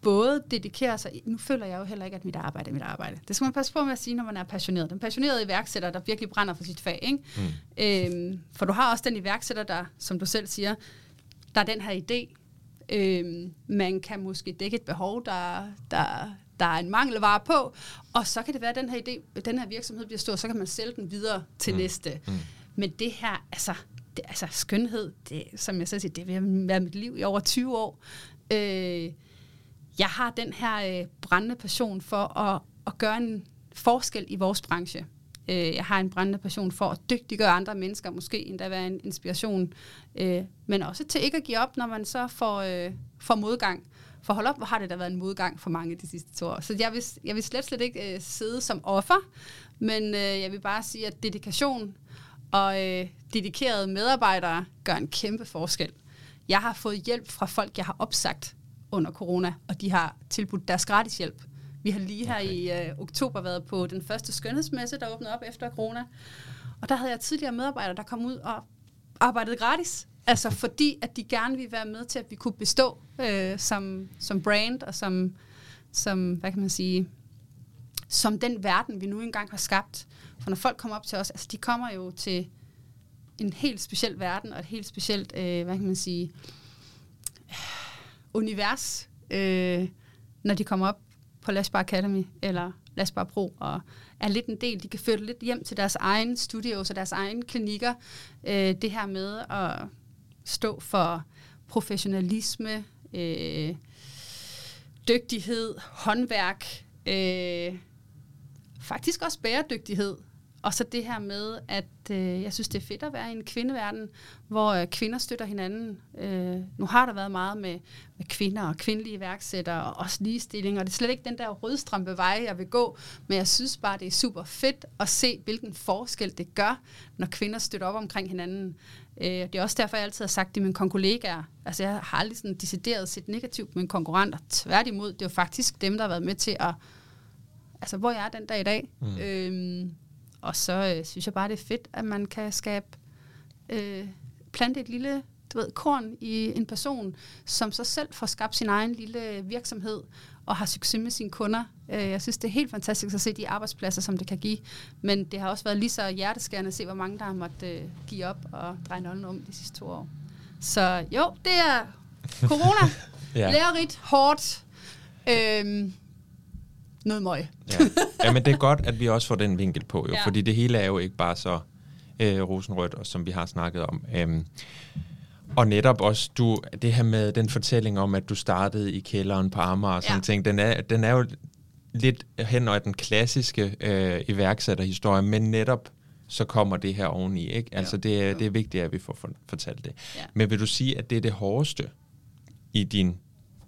både dedikere sig, nu føler jeg jo heller ikke, at mit arbejde er mit arbejde. Det skal man passe på med at sige, når man er passioneret. Den passionerede iværksætter, der virkelig brænder for sit fag. Ikke? Mm. Øhm, for du har også den iværksætter, der, som du selv siger, der er den her idé. Øhm, man kan måske dække et behov, der, der, der er en mangelvare på, og så kan det være, at den her, idé, den her virksomhed bliver stor, så kan man sælge den videre til mm. næste. Mm. Men det her, altså, det, altså skønhed, det, som jeg selv siger, det vil være mit liv i over 20 år. Øh, jeg har den her øh, brændende passion for at, at gøre en forskel i vores branche. Øh, jeg har en brændende passion for at dygtiggøre andre mennesker, måske endda være en inspiration, øh, men også til ikke at give op, når man så får, øh, får modgang. For hold op, hvor har det da været en modgang for mange de sidste to år. Så jeg vil, jeg vil slet, slet ikke øh, sidde som offer, men øh, jeg vil bare sige, at dedikation og øh, dedikerede medarbejdere gør en kæmpe forskel. Jeg har fået hjælp fra folk, jeg har opsagt under corona, og de har tilbudt deres gratis hjælp. Vi har lige her okay. i øh, oktober været på den første skønhedsmesse, der åbnede op efter corona. Og der havde jeg tidligere medarbejdere, der kom ud og arbejdede gratis. Altså fordi, at de gerne ville være med til, at vi kunne bestå øh, som, som brand og som, som, hvad kan man sige, som den verden, vi nu engang har skabt. For når folk kommer op til os, altså de kommer jo til en helt speciel verden og et helt specielt, øh, hvad kan man sige, univers, øh, når de kommer op på Lasbar Academy eller Lasbar Pro og er lidt en del. De kan føre lidt hjem til deres egen studios og deres egen klinikker. Øh, det her med at stå for professionalisme, øh, dygtighed, håndværk, øh, faktisk også bæredygtighed. Og så det her med, at øh, jeg synes, det er fedt at være i en kvindeverden, hvor øh, kvinder støtter hinanden. Øh, nu har der været meget med, med kvinder og kvindelige iværksættere og også ligestilling, og det er slet ikke den der rødstrømpe vej, jeg vil gå, men jeg synes bare, det er super fedt at se, hvilken forskel det gør, når kvinder støtter op omkring hinanden. Øh, det er også derfor, jeg altid har sagt det med mine kollegaer. Altså, jeg har aldrig sådan decideret set negativt med mine konkurrenter. Tværtimod, det er jo faktisk dem, der har været med til at... Altså, hvor jeg er den dag i dag. Mm. Øh, og så øh, synes jeg bare, det er fedt, at man kan skabe, øh, plante et lille du ved, korn i en person, som så selv får skabt sin egen lille virksomhed og har succes med sine kunder. Øh, jeg synes, det er helt fantastisk at se de arbejdspladser, som det kan give. Men det har også været lige så hjerteskærende at se, hvor mange der har måttet øh, give op og dreje nøglen om de sidste to år. Så jo, det er corona. ja. Lærerigt, hårdt. Øh, noget møg. ja. ja, men det er godt, at vi også får den vinkel på, jo, ja. fordi det hele er jo ikke bare så øh, rosenrødt, og som vi har snakket om. Øhm, og netop også du, det her med den fortælling om, at du startede i kælderen på Amager og sådan ja. ting, den er, den er jo lidt hen over den klassiske øh, iværksætterhistorie, men netop så kommer det her oveni. Ikke? Altså det, er, det er vigtigt, at vi får fortalt det. Ja. Men vil du sige, at det er det hårdeste i din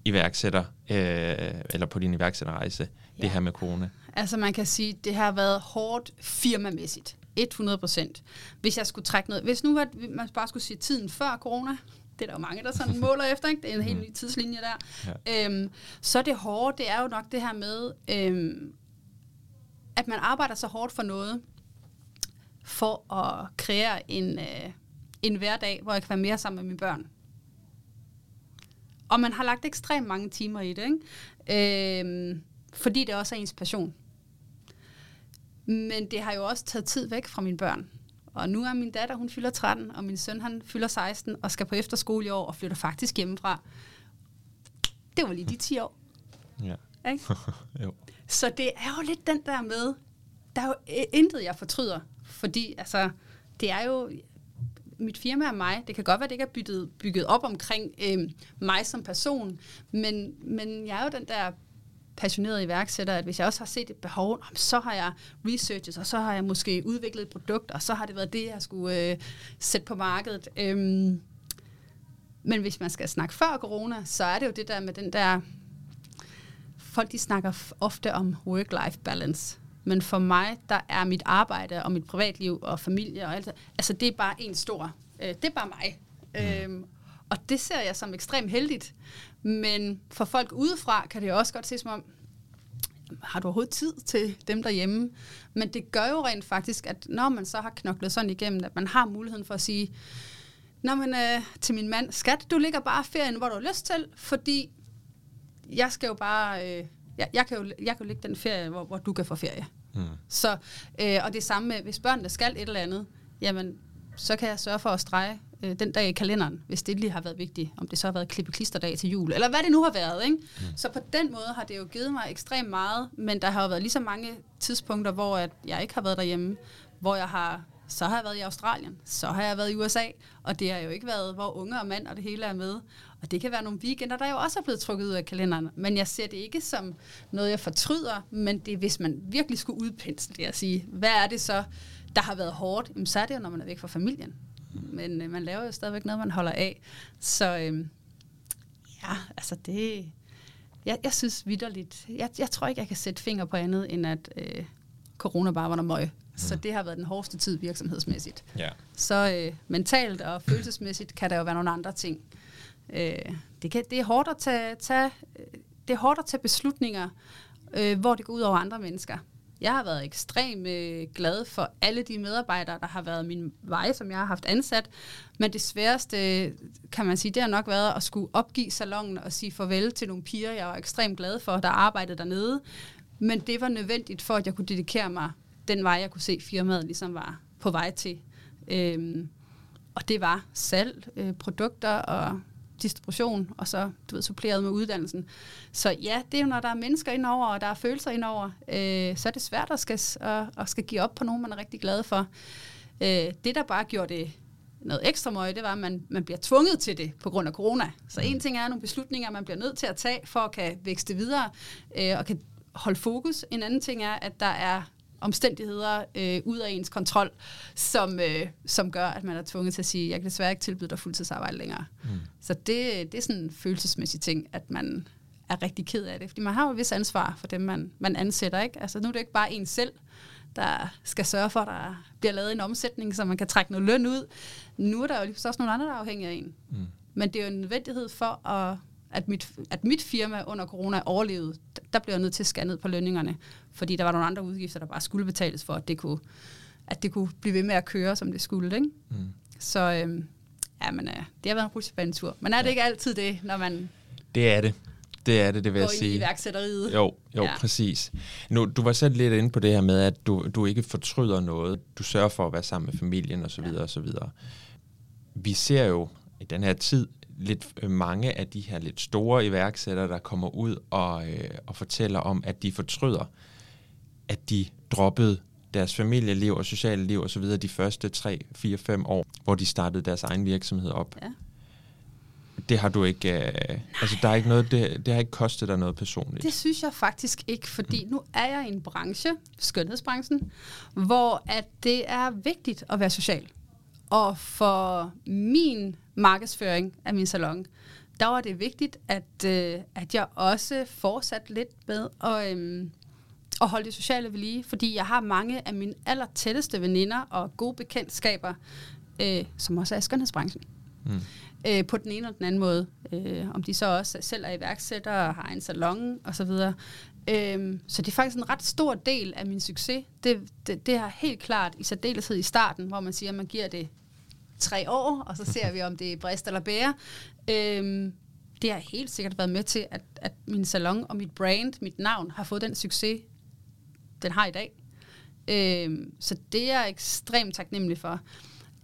iværksætter, øh, eller på din iværksætterrejse, ja. det her med corona? Altså man kan sige, det har været hårdt firmamæssigt. 100 procent. Hvis jeg skulle trække noget, hvis nu var, man bare skulle sige tiden før corona, det er der jo mange, der sådan måler efter, ikke? det er en helt ny mm. tidslinje der, ja. øhm, så det hårde, det er jo nok det her med, øhm, at man arbejder så hårdt for noget, for at kreere en, øh, en hverdag, hvor jeg kan være mere sammen med mine børn. Og man har lagt ekstremt mange timer i det, ikke? Øhm, fordi det også er ens passion. Men det har jo også taget tid væk fra mine børn. Og nu er min datter, hun fylder 13, og min søn, han fylder 16 og skal på efterskole i år og flytter faktisk hjemmefra. Det var lige de 10 år. Ja. Ikke? jo. Så det er jo lidt den der med, der er jo intet, jeg fortryder. Fordi altså, det er jo, mit firma er mig. Det kan godt være, det ikke er bygget, bygget op omkring øh, mig som person, men, men jeg er jo den der passionerede iværksætter, at hvis jeg også har set et behov, så har jeg researchet, og så har jeg måske udviklet et produkt, og så har det været det, jeg skulle øh, sætte på markedet. Øhm, men hvis man skal snakke før corona, så er det jo det der med den der... Folk de snakker ofte om work-life balance. Men for mig, der er mit arbejde og mit privatliv og familie og alt det, altså det er bare en stor, øh, det er bare mig. Mm. Øhm, og det ser jeg som ekstremt heldigt. Men for folk udefra kan det også godt se som om, har du overhovedet tid til dem derhjemme? Men det gør jo rent faktisk, at når man så har knoklet sådan igennem, at man har muligheden for at sige, Nå, men øh, til min mand, skat, du ligger bare ferien, hvor du har lyst til, fordi jeg skal jo bare, øh, jeg, jeg, kan jo, jeg kan jo ligge den ferie, hvor, hvor du kan få ferie. Mm. Så, øh, og det samme med, hvis børnene skal et eller andet, jamen, så kan jeg sørge for at strege øh, den dag i kalenderen, hvis det lige har været vigtigt, om det så har været klippe til jul, eller hvad det nu har været. Ikke? Mm. Så på den måde har det jo givet mig ekstremt meget, men der har jo været lige så mange tidspunkter, hvor at jeg ikke har været derhjemme, hvor jeg har så har jeg været i Australien, så har jeg været i USA, og det har jo ikke været, hvor unge og mand og det hele er med. Og det kan være nogle weekender, der jo også er blevet trukket ud af kalenderen. Men jeg ser det ikke som noget, jeg fortryder, men det er, hvis man virkelig skulle udpensle det og sige, hvad er det så, der har været hårdt, jamen, så er det jo, når man er væk fra familien. Men øh, man laver jo stadigvæk noget, man holder af. Så øh, ja, altså det... Jeg, jeg synes vidderligt... Jeg, jeg tror ikke, jeg kan sætte finger på andet, end at øh, corona bare var noget møg. Så mm. det har været den hårdeste tid virksomhedsmæssigt. Ja. Så øh, mentalt og følelsesmæssigt kan der jo være nogle andre ting. Øh, det, kan, det, er hårdt at tage, tage, det er hårdt at tage beslutninger, øh, hvor det går ud over andre mennesker. Jeg har været ekstremt øh, glad for alle de medarbejdere, der har været min vej, som jeg har haft ansat. Men det sværeste, kan man sige, det har nok været at skulle opgive salongen og sige farvel til nogle piger, jeg var ekstremt glad for, der arbejdede dernede. Men det var nødvendigt for, at jeg kunne dedikere mig den vej, jeg kunne se firmaet ligesom var på vej til. Øhm, og det var salg, øh, produkter og distribution, og så du ved, suppleret med uddannelsen. Så ja, det er jo, når der er mennesker indover, og der er følelser indover, øh, så er det svært at skal, at, at skal give op på nogen, man er rigtig glad for. Øh, det, der bare gjorde det noget ekstra møje, det var, at man, man bliver tvunget til det på grund af corona. Så en ting er nogle beslutninger, man bliver nødt til at tage for at kan vækste videre øh, og kan holde fokus. En anden ting er, at der er omstændigheder øh, ud af ens kontrol, som, øh, som gør, at man er tvunget til at sige, jeg kan desværre ikke tilbyde dig fuldtidsarbejde længere. Mm. Så det, det er sådan en følelsesmæssig ting, at man er rigtig ked af det. Fordi man har jo et vis ansvar for dem, man, man ansætter. Ikke? Altså, nu er det ikke bare en selv, der skal sørge for, at der bliver lavet en omsætning, så man kan trække noget løn ud. Nu er der jo lige også nogle andre, der er afhængige af en. Mm. Men det er jo en nødvendighed for at at mit, at mit firma under corona overlevede, der blev jeg nødt til at skære ned på lønningerne, fordi der var nogle andre udgifter, der bare skulle betales for, at det kunne, at det kunne blive ved med at køre, som det skulle. Ikke? Mm. Så øhm, ja, men, øh, det har været en rutsjebanetur. Men er det ja. ikke altid det, når man... Det er det. Det er det, det vil jeg sige. i iværksætteriet. Jo, jo, ja. præcis. Nu, du var selv lidt inde på det her med, at du, du ikke fortryder noget. Du sørger for at være sammen med familien osv. Ja. osv. Vi ser jo i den her tid lidt øh, mange af de her lidt store iværksættere, der kommer ud og, øh, og fortæller om, at de fortryder, at de droppede deres familieliv og sociale liv osv. de første 3, 4, 5 år, hvor de startede deres egen virksomhed op. Ja. Det har du ikke, øh, altså der er ikke noget, det, det har ikke kostet dig noget personligt. Det synes jeg faktisk ikke, fordi mm. nu er jeg i en branche, skønhedsbranchen, hvor at det er vigtigt at være social. Og for min markedsføring af min salon, der var det vigtigt, at, øh, at jeg også fortsatte lidt med at, øh, at holde det sociale ved lige, fordi jeg har mange af mine allertætteste veninder og gode bekendtskaber, øh, som også er i skønhedsbranchen. Mm. Øh, på den ene og den anden måde. Øh, om de så også selv er iværksættere og har en salon og så videre. Øh, så det er faktisk en ret stor del af min succes. Det, det, det har helt klart i særdeleshed i starten, hvor man siger, at man giver det tre år, og så ser vi, om det er brist eller bære. Øhm, det har helt sikkert været med til, at, at min salon og mit brand, mit navn, har fået den succes, den har i dag. Øh, så det er jeg ekstremt taknemmelig for.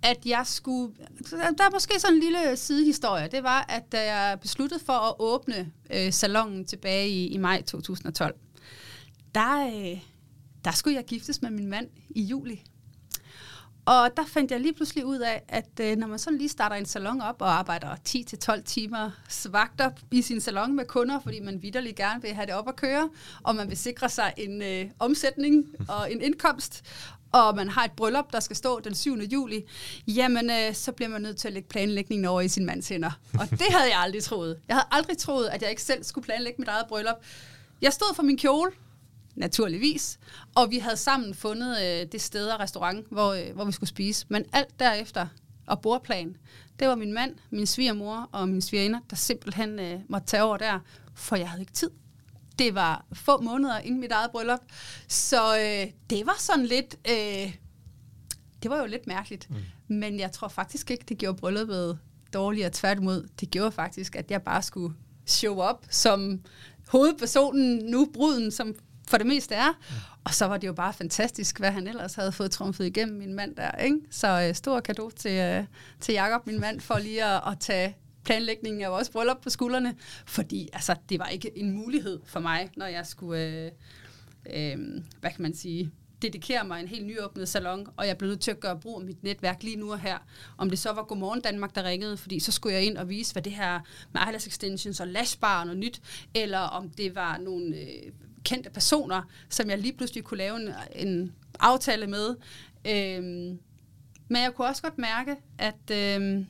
At jeg skulle... Der er måske sådan en lille sidehistorie. Det var, at da jeg besluttede for at åbne øh, salongen tilbage i, i maj 2012, der, øh, der skulle jeg giftes med min mand i juli og der fandt jeg lige pludselig ud af, at øh, når man sådan lige starter en salon op og arbejder 10-12 timer vagter i sin salon med kunder, fordi man vidderligt gerne vil have det op at køre, og man vil sikre sig en øh, omsætning og en indkomst, og man har et bryllup, der skal stå den 7. juli, jamen øh, så bliver man nødt til at lægge planlægningen over i sin mands hænder. Og det havde jeg aldrig troet. Jeg havde aldrig troet, at jeg ikke selv skulle planlægge mit eget bryllup. Jeg stod for min kjole, naturligvis. Og vi havde sammen fundet øh, det sted og restaurant, hvor, øh, hvor vi skulle spise. Men alt derefter, og bordplan, det var min mand, min svigermor og min svigerinder, der simpelthen øh, måtte tage over der, for jeg havde ikke tid. Det var få måneder inden mit eget bryllup. Så øh, det var sådan lidt... Øh, det var jo lidt mærkeligt. Mm. Men jeg tror faktisk ikke, det gjorde brylluppet dårligere. Tværtimod, det gjorde faktisk, at jeg bare skulle show up som hovedpersonen, nu bruden, som for det meste er. Og så var det jo bare fantastisk, hvad han ellers havde fået trumfet igennem min mand der. Ikke? Så øh, stor kado til, øh, til Jakob, min mand, for lige at, at tage planlægningen af vores bryllup på skuldrene. Fordi altså, det var ikke en mulighed for mig, når jeg skulle, øh, øh, hvad kan man sige, dedikere mig en helt nyåbnet salon, og jeg blev nødt til at gøre brug af mit netværk lige nu og her. Om det så var Godmorgen Danmark, der ringede, fordi så skulle jeg ind og vise, hvad det her med eyelash extensions og lashbar og noget nyt, eller om det var nogle øh, kendte personer, som jeg lige pludselig kunne lave en, en aftale med. Øhm, men jeg kunne også godt mærke, at øhm,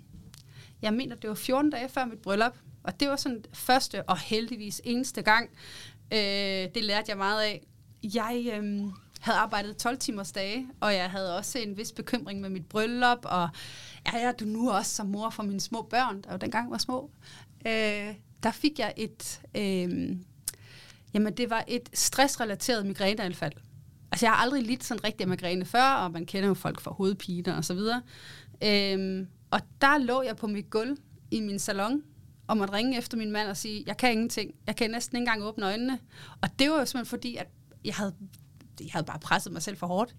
jeg mener, det var 14 dage før mit bryllup, og det var sådan første og heldigvis eneste gang. Øh, det lærte jeg meget af. Jeg øhm, havde arbejdet 12 timers dage, og jeg havde også en vis bekymring med mit bryllup, og er jeg du nu også som mor for mine små børn, der jo dengang var små, øh, der fik jeg et... Øh, Jamen, det var et stressrelateret migræneanfald. Altså, jeg har aldrig lidt sådan rigtig migræne før, og man kender jo folk for hovedpiner og så videre. Øhm, og der lå jeg på mit gulv i min salon, og måtte ringe efter min mand og sige, jeg kan ingenting. Jeg kan næsten ikke engang åbne øjnene. Og det var jo simpelthen fordi, at jeg havde, jeg havde bare presset mig selv for hårdt.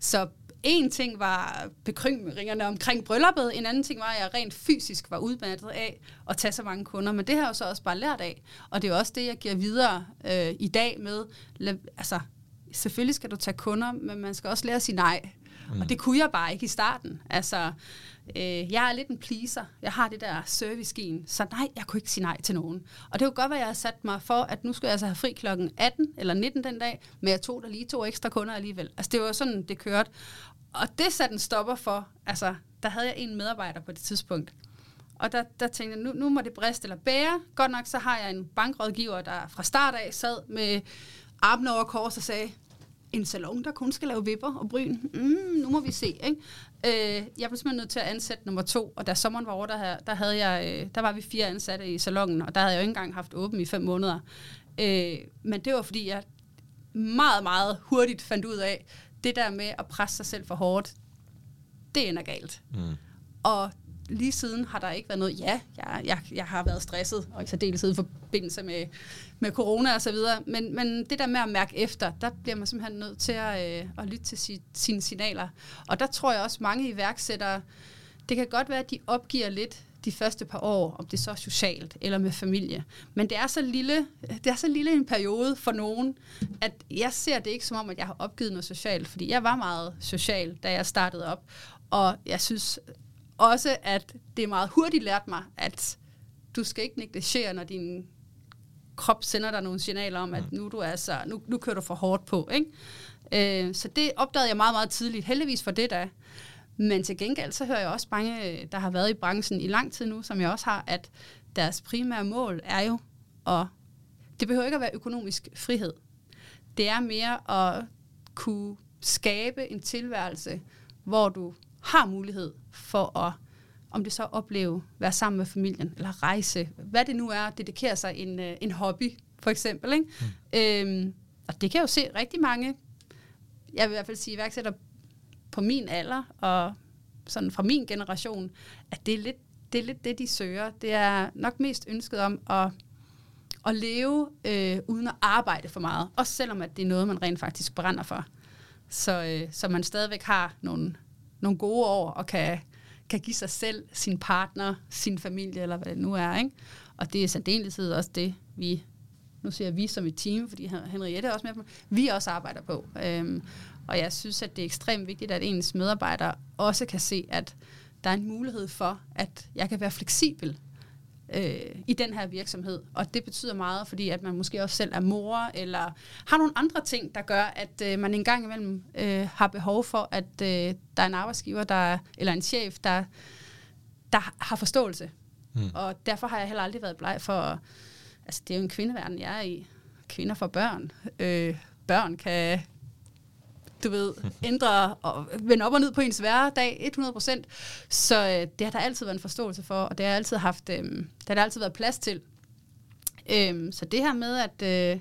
Så en ting var bekymringerne omkring brylluppet, en anden ting var, at jeg rent fysisk var udmattet af at tage så mange kunder. Men det har jeg jo så også bare lært af. Og det er også det, jeg giver videre øh, i dag med, altså selvfølgelig skal du tage kunder, men man skal også lære at sige nej. Mm. Og det kunne jeg bare ikke i starten. Altså, øh, jeg er lidt en pleaser. Jeg har det der service Så nej, jeg kunne ikke sige nej til nogen. Og det kunne godt være, at jeg havde sat mig for, at nu skulle jeg altså have fri klokken 18 eller 19 den dag, men jeg tog der lige to ekstra kunder alligevel. Altså, det var sådan, det kørte. Og det satte en stopper for. Altså, der havde jeg en medarbejder på det tidspunkt. Og der, der tænkte jeg, nu, nu må det briste eller bære. Godt nok, så har jeg en bankrådgiver, der fra start af sad med armen over kors og sagde, en salon, der kun skal lave vipper og bryn. Mm, nu må vi se. Ikke? Øh, jeg blev simpelthen nødt til at ansætte nummer to, og da sommeren var over, der, der, havde jeg, øh, der var vi fire ansatte i salongen, og der havde jeg jo ikke engang haft åben i fem måneder. Øh, men det var, fordi jeg meget, meget hurtigt fandt ud af, det der med at presse sig selv for hårdt, det ender galt. Mm. Og lige siden har der ikke været noget, ja, jeg, jeg, jeg har været stresset, og i særdeleshed i forbindelse med, med corona og så videre, men, men det der med at mærke efter, der bliver man simpelthen nødt til at, øh, at lytte til si, sine signaler. Og der tror jeg også, mange iværksættere, det kan godt være, at de opgiver lidt de første par år, om det så er socialt eller med familie. Men det er så lille, det er så lille en periode for nogen, at jeg ser det ikke som om, at jeg har opgivet noget socialt, fordi jeg var meget social, da jeg startede op. Og jeg synes også, at det er meget hurtigt lært mig, at du skal ikke negligere, når din krop sender dig nogle signaler om, at mm. nu, du er så, nu, nu kører du for hårdt på. Ikke? Øh, så det opdagede jeg meget, meget tidligt. Heldigvis for det da. Men til gengæld, så hører jeg også mange, der har været i branchen i lang tid nu, som jeg også har, at deres primære mål er jo, og det behøver ikke at være økonomisk frihed. Det er mere at kunne skabe en tilværelse, hvor du har mulighed for at, om det så opleve, være sammen med familien, eller rejse, hvad det nu er, dedikere sig en, øh, en hobby, for eksempel. Ikke? Mm. Øhm, og det kan jeg jo se rigtig mange, jeg vil i hvert fald sige iværksætter på min alder, og sådan fra min generation, at det er lidt det, er lidt det de søger. Det er nok mest ønsket om at, at leve øh, uden at arbejde for meget. Også selvom at det er noget, man rent faktisk brænder for. Så, øh, så man stadigvæk har nogle, nogle gode år og kan, kan give sig selv, sin partner, sin familie, eller hvad det nu er. Ikke? Og det er særdeleshed også det, vi, nu siger vi som et team, fordi Henriette er også med på, vi også arbejder på. Øhm, og jeg synes, at det er ekstremt vigtigt, at ens medarbejdere også kan se, at der er en mulighed for, at jeg kan være fleksibel øh, i den her virksomhed. Og det betyder meget, fordi at man måske også selv er mor, eller har nogle andre ting, der gør, at øh, man en gang imellem øh, har behov for, at øh, der er en arbejdsgiver, der, eller en chef, der, der har forståelse. Mm. Og derfor har jeg heller aldrig været bleg for, altså det er jo en kvindeverden, jeg er i. Kvinder for børn. Øh, børn kan du ved, ændre og vende op og ned på ens hverdag 100%. Så øh, det har der altid været en forståelse for, og det har altid haft, øh, det har der altid været plads til. Øh, så det her med, at, øh,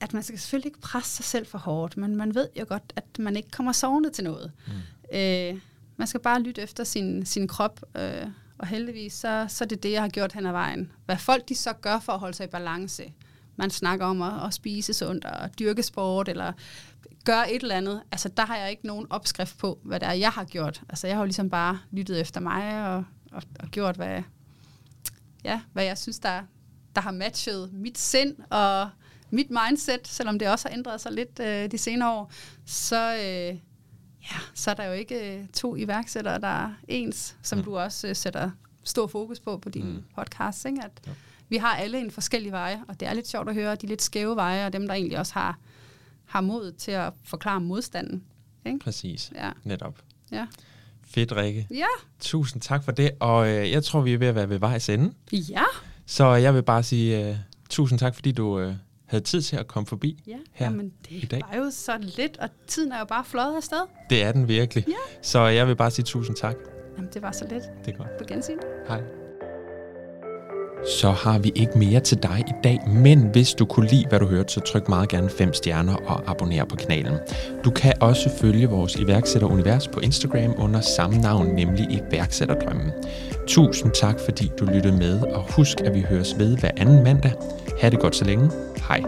at man skal selvfølgelig ikke presse sig selv for hårdt, men man ved jo godt, at man ikke kommer sovende til noget. Mm. Øh, man skal bare lytte efter sin, sin krop, øh, og heldigvis så, så er det det, jeg har gjort hen ad vejen. Hvad folk de så gør for at holde sig i balance. Man snakker om at, at spise sundt og dyrke sport, eller gøre et eller andet. Altså, der har jeg ikke nogen opskrift på, hvad det er, jeg har gjort. Altså, jeg har jo ligesom bare lyttet efter mig og, og, og gjort, hvad, ja, hvad jeg synes, der, der har matchet mit sind og mit mindset, selvom det også har ændret sig lidt øh, de senere år, så, øh, ja, så er der jo ikke øh, to iværksættere, der er ens, som mm. du også øh, sætter stor fokus på på din mm. podcast. Ikke? At ja. Vi har alle en forskellig veje, og det er lidt sjovt at høre de lidt skæve veje, og dem, der egentlig også har, har mod til at forklare modstanden. Ikke? Præcis, ja. netop. Ja. Fedt, Rikke. Ja. Tusind tak for det, og øh, jeg tror, vi er ved at være ved vejs ende. Ja. Så jeg vil bare sige øh, tusind tak, fordi du øh, havde tid til at komme forbi ja, her jamen, det i dag. var jo så lidt, og tiden er jo bare fløjet afsted. Det er den virkelig. Ja. Så jeg vil bare sige tusind tak. Jamen, det var så lidt. Det er godt. På gensyn. Hej. Så har vi ikke mere til dig i dag, men hvis du kunne lide, hvad du hørte, så tryk meget gerne 5 stjerner og abonner på kanalen. Du kan også følge vores iværksætterunivers på Instagram under samme navn, nemlig iværksætterdrømmen. Tusind tak, fordi du lyttede med, og husk, at vi høres ved hver anden mandag. Ha' det godt så længe. Hej.